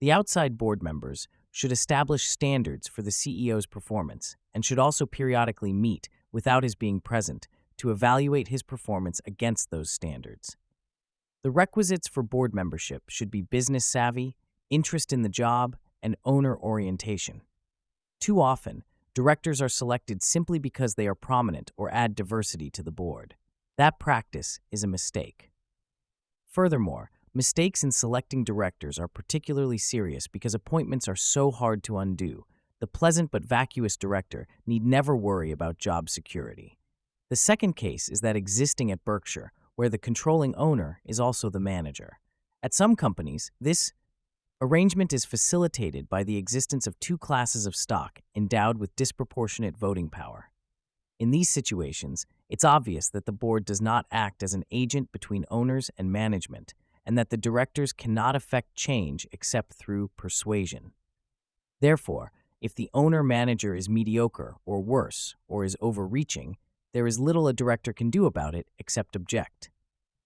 The outside board members should establish standards for the CEO's performance and should also periodically meet, without his being present, to evaluate his performance against those standards. The requisites for board membership should be business savvy, interest in the job, and owner orientation. Too often, directors are selected simply because they are prominent or add diversity to the board. That practice is a mistake. Furthermore, mistakes in selecting directors are particularly serious because appointments are so hard to undo. The pleasant but vacuous director need never worry about job security. The second case is that existing at Berkshire, where the controlling owner is also the manager. At some companies, this arrangement is facilitated by the existence of two classes of stock endowed with disproportionate voting power. In these situations, it's obvious that the board does not act as an agent between owners and management, and that the directors cannot effect change except through persuasion. Therefore, if the owner manager is mediocre or worse, or is overreaching, there is little a director can do about it except object.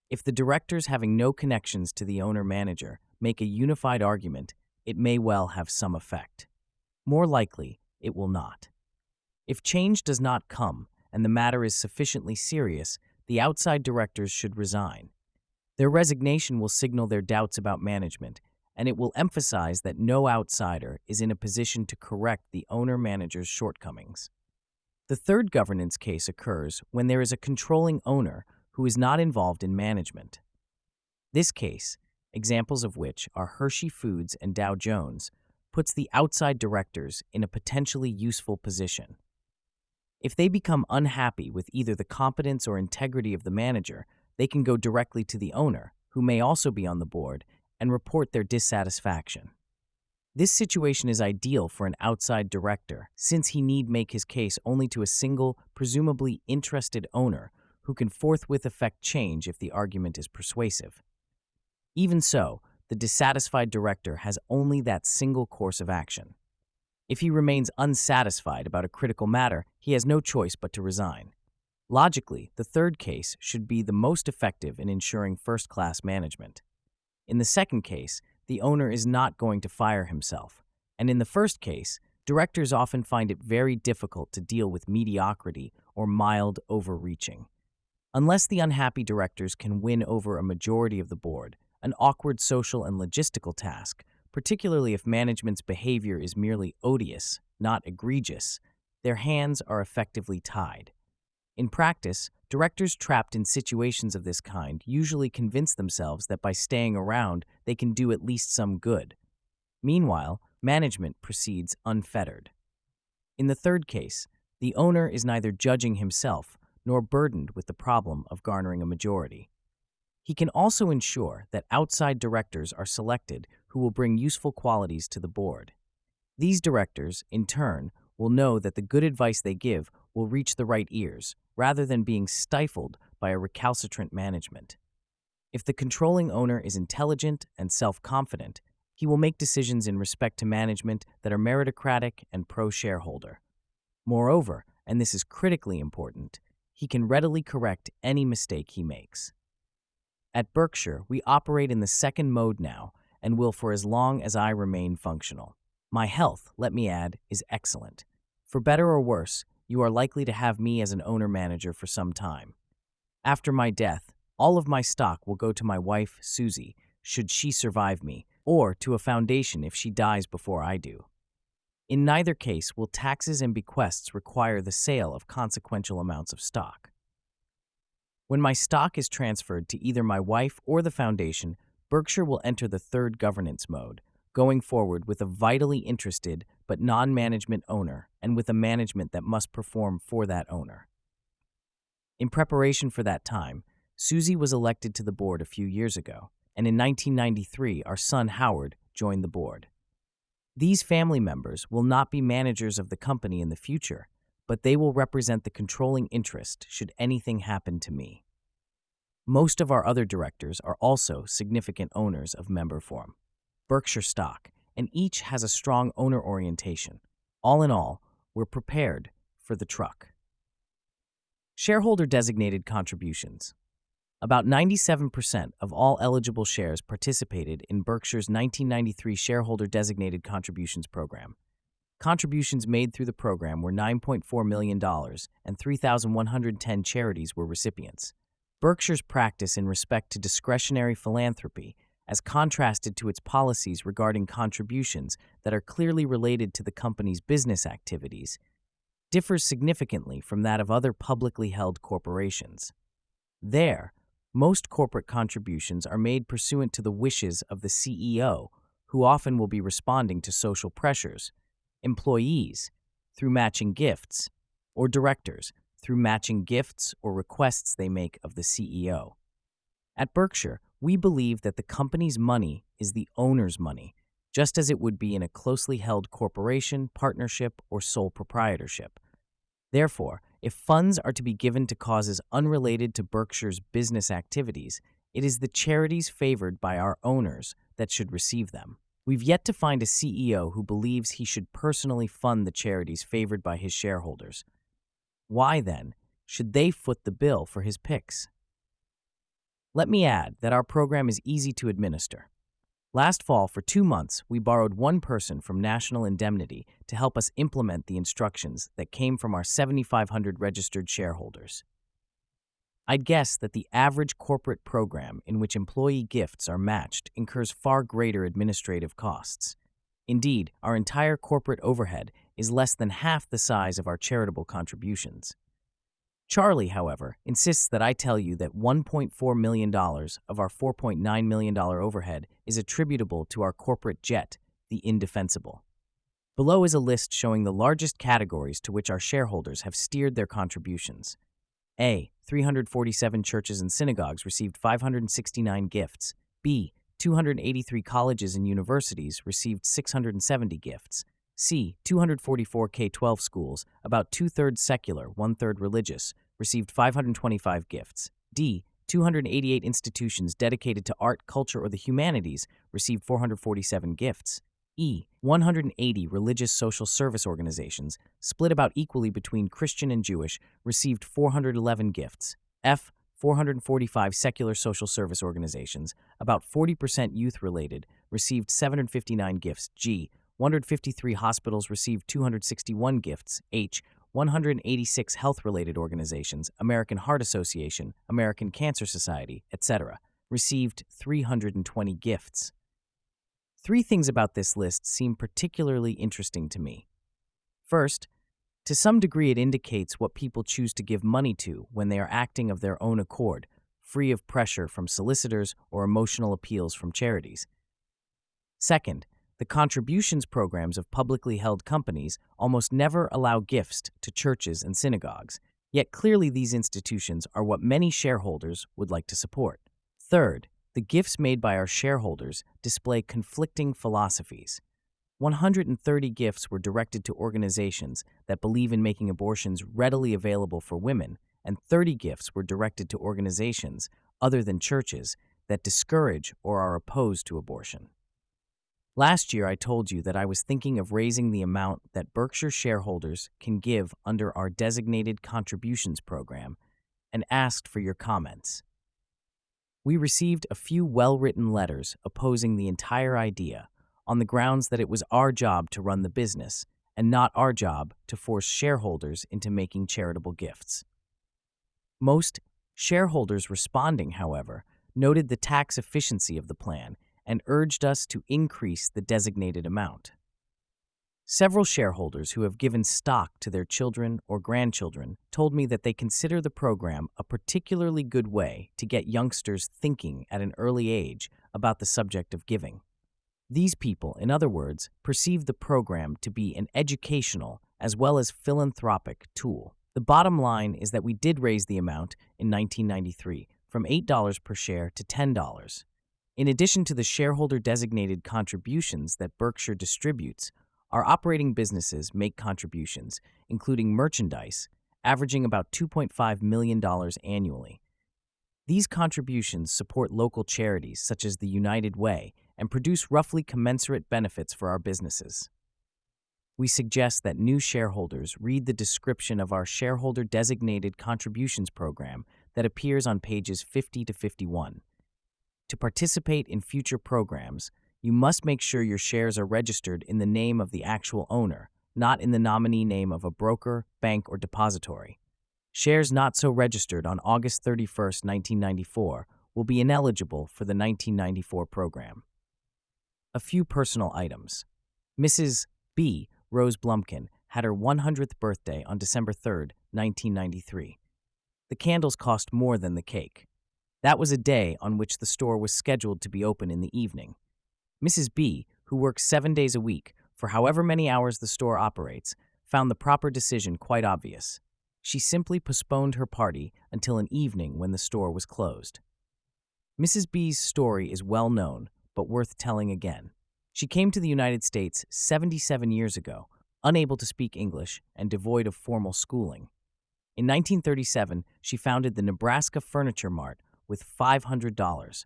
If the directors, having no connections to the owner manager, make a unified argument, it may well have some effect. More likely, it will not. If change does not come and the matter is sufficiently serious, the outside directors should resign. Their resignation will signal their doubts about management, and it will emphasize that no outsider is in a position to correct the owner manager's shortcomings. The third governance case occurs when there is a controlling owner who is not involved in management. This case, examples of which are Hershey Foods and Dow Jones, puts the outside directors in a potentially useful position. If they become unhappy with either the competence or integrity of the manager, they can go directly to the owner, who may also be on the board, and report their dissatisfaction. This situation is ideal for an outside director, since he need make his case only to a single, presumably interested owner who can forthwith effect change if the argument is persuasive. Even so, the dissatisfied director has only that single course of action. If he remains unsatisfied about a critical matter, he has no choice but to resign. Logically, the third case should be the most effective in ensuring first class management. In the second case, the owner is not going to fire himself. And in the first case, directors often find it very difficult to deal with mediocrity or mild overreaching. Unless the unhappy directors can win over a majority of the board, an awkward social and logistical task, particularly if management's behavior is merely odious, not egregious, their hands are effectively tied. In practice, directors trapped in situations of this kind usually convince themselves that by staying around, they can do at least some good. Meanwhile, management proceeds unfettered. In the third case, the owner is neither judging himself nor burdened with the problem of garnering a majority. He can also ensure that outside directors are selected who will bring useful qualities to the board. These directors, in turn, will know that the good advice they give will reach the right ears, rather than being stifled by a recalcitrant management. If the controlling owner is intelligent and self confident, he will make decisions in respect to management that are meritocratic and pro shareholder. Moreover, and this is critically important, he can readily correct any mistake he makes. At Berkshire, we operate in the second mode now and will for as long as I remain functional. My health, let me add, is excellent. For better or worse, you are likely to have me as an owner manager for some time. After my death, all of my stock will go to my wife, Susie, should she survive me, or to a foundation if she dies before I do. In neither case will taxes and bequests require the sale of consequential amounts of stock. When my stock is transferred to either my wife or the foundation, Berkshire will enter the third governance mode, going forward with a vitally interested but non management owner and with a management that must perform for that owner. In preparation for that time, Susie was elected to the board a few years ago, and in 1993, our son Howard joined the board. These family members will not be managers of the company in the future, but they will represent the controlling interest should anything happen to me. Most of our other directors are also significant owners of member Memberform, Berkshire stock, and each has a strong owner orientation. All in all, we're prepared for the truck. Shareholder designated contributions. About 97% of all eligible shares participated in Berkshire's 1993 Shareholder Designated Contributions Program. Contributions made through the program were $9.4 million, and 3,110 charities were recipients. Berkshire's practice in respect to discretionary philanthropy, as contrasted to its policies regarding contributions that are clearly related to the company's business activities, differs significantly from that of other publicly held corporations. There, most corporate contributions are made pursuant to the wishes of the CEO, who often will be responding to social pressures employees through matching gifts, or directors through matching gifts or requests they make of the CEO. At Berkshire, we believe that the company's money is the owner's money, just as it would be in a closely held corporation, partnership, or sole proprietorship. Therefore, if funds are to be given to causes unrelated to Berkshire's business activities, it is the charities favored by our owners that should receive them. We've yet to find a CEO who believes he should personally fund the charities favored by his shareholders. Why, then, should they foot the bill for his picks? Let me add that our program is easy to administer. Last fall, for two months, we borrowed one person from National Indemnity to help us implement the instructions that came from our 7,500 registered shareholders. I'd guess that the average corporate program in which employee gifts are matched incurs far greater administrative costs. Indeed, our entire corporate overhead is less than half the size of our charitable contributions. Charlie, however, insists that I tell you that $1.4 million of our $4.9 million overhead is attributable to our corporate jet, the Indefensible. Below is a list showing the largest categories to which our shareholders have steered their contributions. A. 347 churches and synagogues received 569 gifts. B. 283 colleges and universities received 670 gifts. C. 244 K 12 schools, about two thirds secular, one third religious, received 525 gifts. D. 288 institutions dedicated to art, culture, or the humanities received 447 gifts. E. 180 religious social service organizations, split about equally between Christian and Jewish, received 411 gifts. F. 445 secular social service organizations, about 40% youth related, received 759 gifts. G. 153 hospitals received 261 gifts. H. 186 health related organizations, American Heart Association, American Cancer Society, etc., received 320 gifts. Three things about this list seem particularly interesting to me. First, to some degree, it indicates what people choose to give money to when they are acting of their own accord, free of pressure from solicitors or emotional appeals from charities. Second, the contributions programs of publicly held companies almost never allow gifts to churches and synagogues, yet clearly these institutions are what many shareholders would like to support. Third, the gifts made by our shareholders display conflicting philosophies. 130 gifts were directed to organizations that believe in making abortions readily available for women, and 30 gifts were directed to organizations, other than churches, that discourage or are opposed to abortion. Last year, I told you that I was thinking of raising the amount that Berkshire shareholders can give under our designated contributions program and asked for your comments. We received a few well written letters opposing the entire idea on the grounds that it was our job to run the business and not our job to force shareholders into making charitable gifts. Most shareholders responding, however, noted the tax efficiency of the plan and urged us to increase the designated amount. Several shareholders who have given stock to their children or grandchildren told me that they consider the program a particularly good way to get youngsters thinking at an early age about the subject of giving. These people, in other words, perceive the program to be an educational as well as philanthropic tool. The bottom line is that we did raise the amount in 1993 from $8 per share to $10. In addition to the shareholder designated contributions that Berkshire distributes, our operating businesses make contributions, including merchandise, averaging about $2.5 million annually. These contributions support local charities such as the United Way and produce roughly commensurate benefits for our businesses. We suggest that new shareholders read the description of our shareholder designated contributions program that appears on pages 50 to 51. To participate in future programs, you must make sure your shares are registered in the name of the actual owner, not in the nominee name of a broker, bank, or depository. Shares not so registered on August 31, 1994, will be ineligible for the 1994 program. A few personal items. Mrs. B. Rose Blumkin had her 100th birthday on December 3, 1993. The candles cost more than the cake. That was a day on which the store was scheduled to be open in the evening. Mrs. B, who works seven days a week for however many hours the store operates, found the proper decision quite obvious. She simply postponed her party until an evening when the store was closed. Mrs. B's story is well known, but worth telling again. She came to the United States 77 years ago, unable to speak English and devoid of formal schooling. In 1937, she founded the Nebraska Furniture Mart with $500,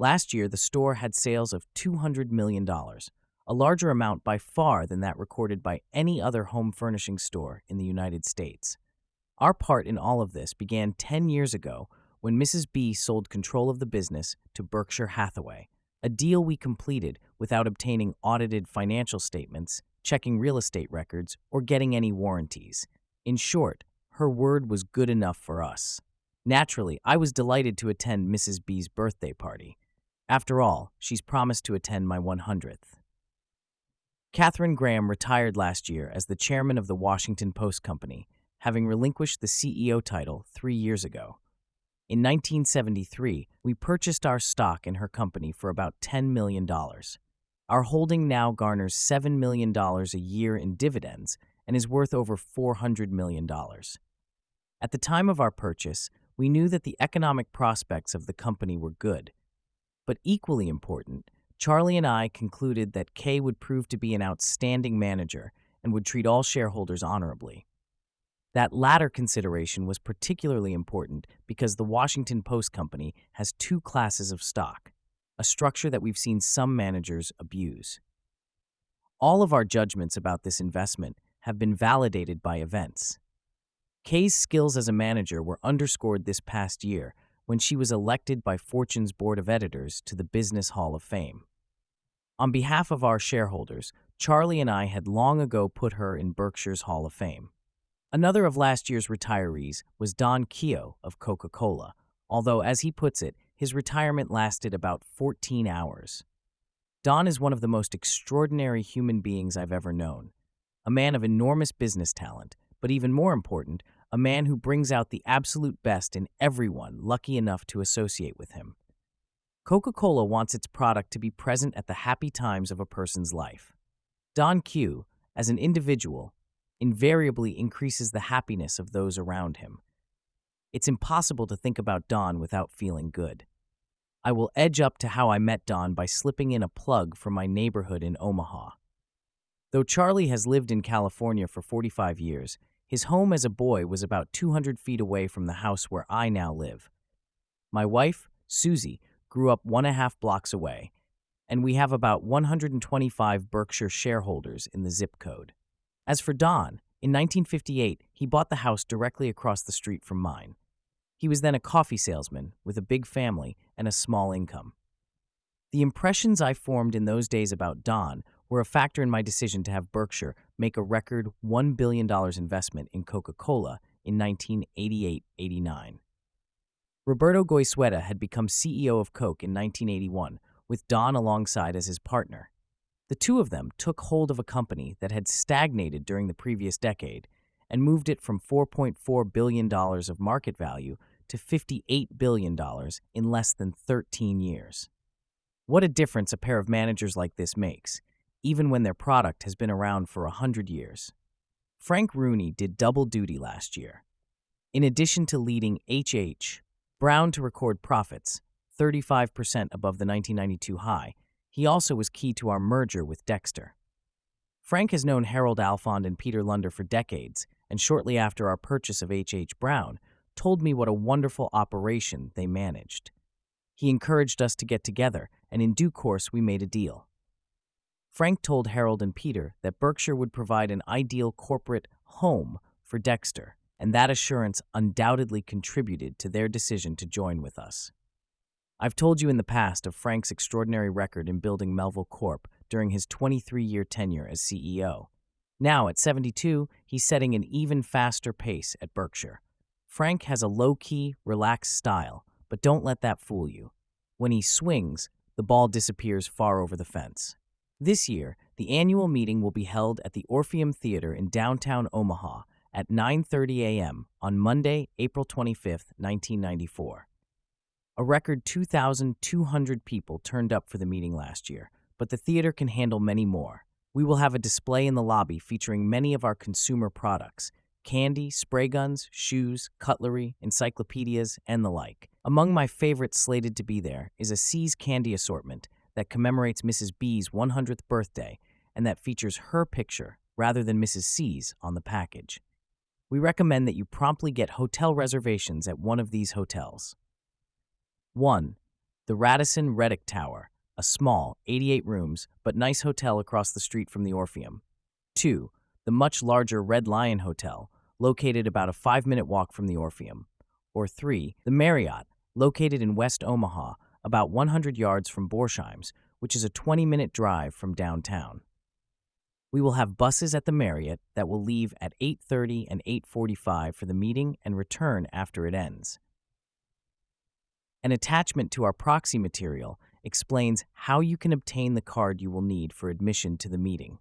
Last year, the store had sales of $200 million, a larger amount by far than that recorded by any other home furnishing store in the United States. Our part in all of this began 10 years ago when Mrs. B sold control of the business to Berkshire Hathaway, a deal we completed without obtaining audited financial statements, checking real estate records, or getting any warranties. In short, her word was good enough for us. Naturally, I was delighted to attend Mrs. B's birthday party. After all, she's promised to attend my 100th. Katharine Graham retired last year as the chairman of the Washington Post Company, having relinquished the CEO title three years ago. In 1973, we purchased our stock in her company for about $10 million. Our holding now garners $7 million a year in dividends and is worth over $400 million. At the time of our purchase, we knew that the economic prospects of the company were good. But equally important, Charlie and I concluded that Kay would prove to be an outstanding manager and would treat all shareholders honorably. That latter consideration was particularly important because the Washington Post Company has two classes of stock, a structure that we've seen some managers abuse. All of our judgments about this investment have been validated by events. Kay's skills as a manager were underscored this past year when she was elected by Fortune's Board of Editors to the Business Hall of Fame. On behalf of our shareholders, Charlie and I had long ago put her in Berkshire's Hall of Fame. Another of last year's retirees was Don Keough of Coca Cola, although, as he puts it, his retirement lasted about 14 hours. Don is one of the most extraordinary human beings I've ever known, a man of enormous business talent, but even more important, a man who brings out the absolute best in everyone lucky enough to associate with him. Coca Cola wants its product to be present at the happy times of a person's life. Don Keough, as an individual, invariably increases the happiness of those around him. It's impossible to think about Don without feeling good. I will edge up to how I met Don by slipping in a plug for my neighborhood in Omaha. Though Charlie has lived in California for 45 years, his home as a boy was about 200 feet away from the house where I now live. My wife, Susie, grew up one and a half blocks away, and we have about 125 Berkshire shareholders in the zip code. As for Don, in 1958, he bought the house directly across the street from mine. He was then a coffee salesman with a big family and a small income. The impressions I formed in those days about Don were a factor in my decision to have Berkshire make a record $1 billion investment in Coca Cola in 1988 89. Roberto Goizueta had become CEO of Coke in 1981, with Don alongside as his partner. The two of them took hold of a company that had stagnated during the previous decade and moved it from $4.4 billion of market value to $58 billion in less than 13 years. What a difference a pair of managers like this makes, even when their product has been around for a 100 years. Frank Rooney did double duty last year. In addition to leading HH, Brown to record profits, 35% above the 1992 high, he also was key to our merger with Dexter. Frank has known Harold Alfond and Peter Lunder for decades, and shortly after our purchase of H.H. Brown, told me what a wonderful operation they managed. He encouraged us to get together, and in due course we made a deal. Frank told Harold and Peter that Berkshire would provide an ideal corporate home for Dexter, and that assurance undoubtedly contributed to their decision to join with us. I've told you in the past of Frank's extraordinary record in building Melville Corp during his 23 year tenure as CEO. Now, at 72, he's setting an even faster pace at Berkshire. Frank has a low key, relaxed style, but don't let that fool you. When he swings, the ball disappears far over the fence. This year, the annual meeting will be held at the Orpheum Theater in downtown Omaha at 9:30 a.m. on Monday, April 25, 1994. A record 2,200 people turned up for the meeting last year, but the theater can handle many more. We will have a display in the lobby featuring many of our consumer products candy, spray guns, shoes, cutlery, encyclopedias, and the like. Among my favorites slated to be there is a See's candy assortment that commemorates Mrs. B's 100th birthday and that features her picture rather than Mrs. See's on the package. We recommend that you promptly get hotel reservations at one of these hotels. 1. The Radisson Redick Tower, a small, 88 rooms, but nice hotel across the street from the Orpheum. 2. The much larger Red Lion Hotel, located about a five minute walk from the Orpheum. Or 3. The Marriott, located in West Omaha, about 100 yards from Borsheims, which is a 20 minute drive from downtown. We will have buses at the Marriott that will leave at 8:30 and 8:45 for the meeting and return after it ends. An attachment to our proxy material explains how you can obtain the card you will need for admission to the meeting.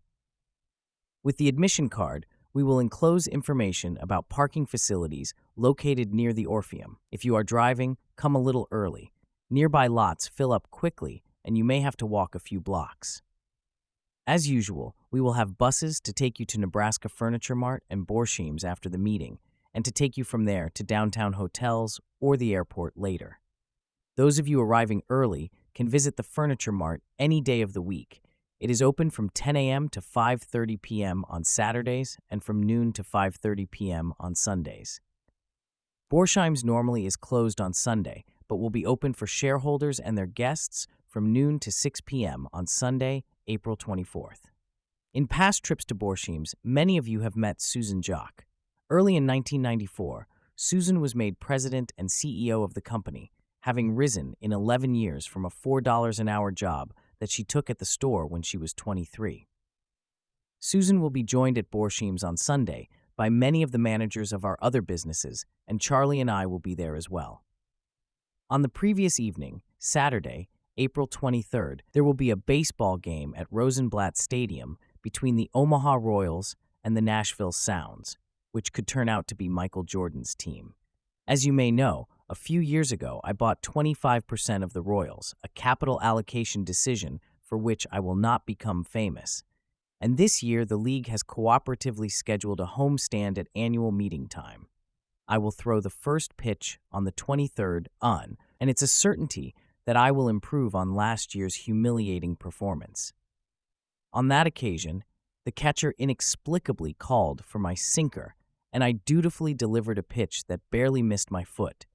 With the admission card, we will enclose information about parking facilities located near the Orpheum. If you are driving, come a little early. Nearby lots fill up quickly, and you may have to walk a few blocks. As usual, we will have buses to take you to Nebraska Furniture Mart and Borsheim's after the meeting, and to take you from there to downtown hotels or the airport later. Those of you arriving early can visit the Furniture Mart any day of the week. It is open from 10 a.m. to 5:30 p.m. on Saturdays and from noon to 5:30 p.m. on Sundays. Borsheim's normally is closed on Sunday, but will be open for shareholders and their guests from noon to 6 p.m. on Sunday April 24th. In past trips to Borsheim's, many of you have met Susan Jacques. Early in 1994, Susan was made president and CEO of the company, having risen in 11 years from a $4 an hour job that she took at the store when she was 23. Susan will be joined at Borsheim's on Sunday by many of the managers of our other businesses, and Charlie and I will be there as well. On the previous evening, Saturday, April 23rd, there will be a baseball game at Rosenblatt Stadium between the Omaha Royals and the Nashville Sounds, which could turn out to be Michael Jordan's team. As you may know, a few years ago I bought 25% of the Royals, a capital allocation decision for which I will not become famous. And this year, the league has cooperatively scheduled a homestand at annual meeting time. I will throw the first pitch on the 23rd on, and it's a certainty that I will improve on last year's humiliating performance. On that occasion, the catcher inexplicably called for my sinker, and I dutifully delivered a pitch that barely missed my foot.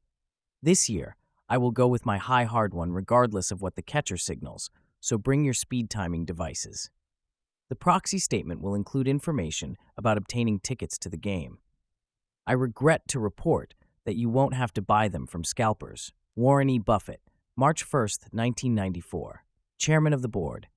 This year, I will go with my high hard one regardless of what the catcher signals, so bring your speed timing devices. The proxy statement will include information about obtaining tickets to the game. I regret to report that you won't have to buy them from scalpers. Warren E. Buffett, March 1st, 1994. Chairman of the Board.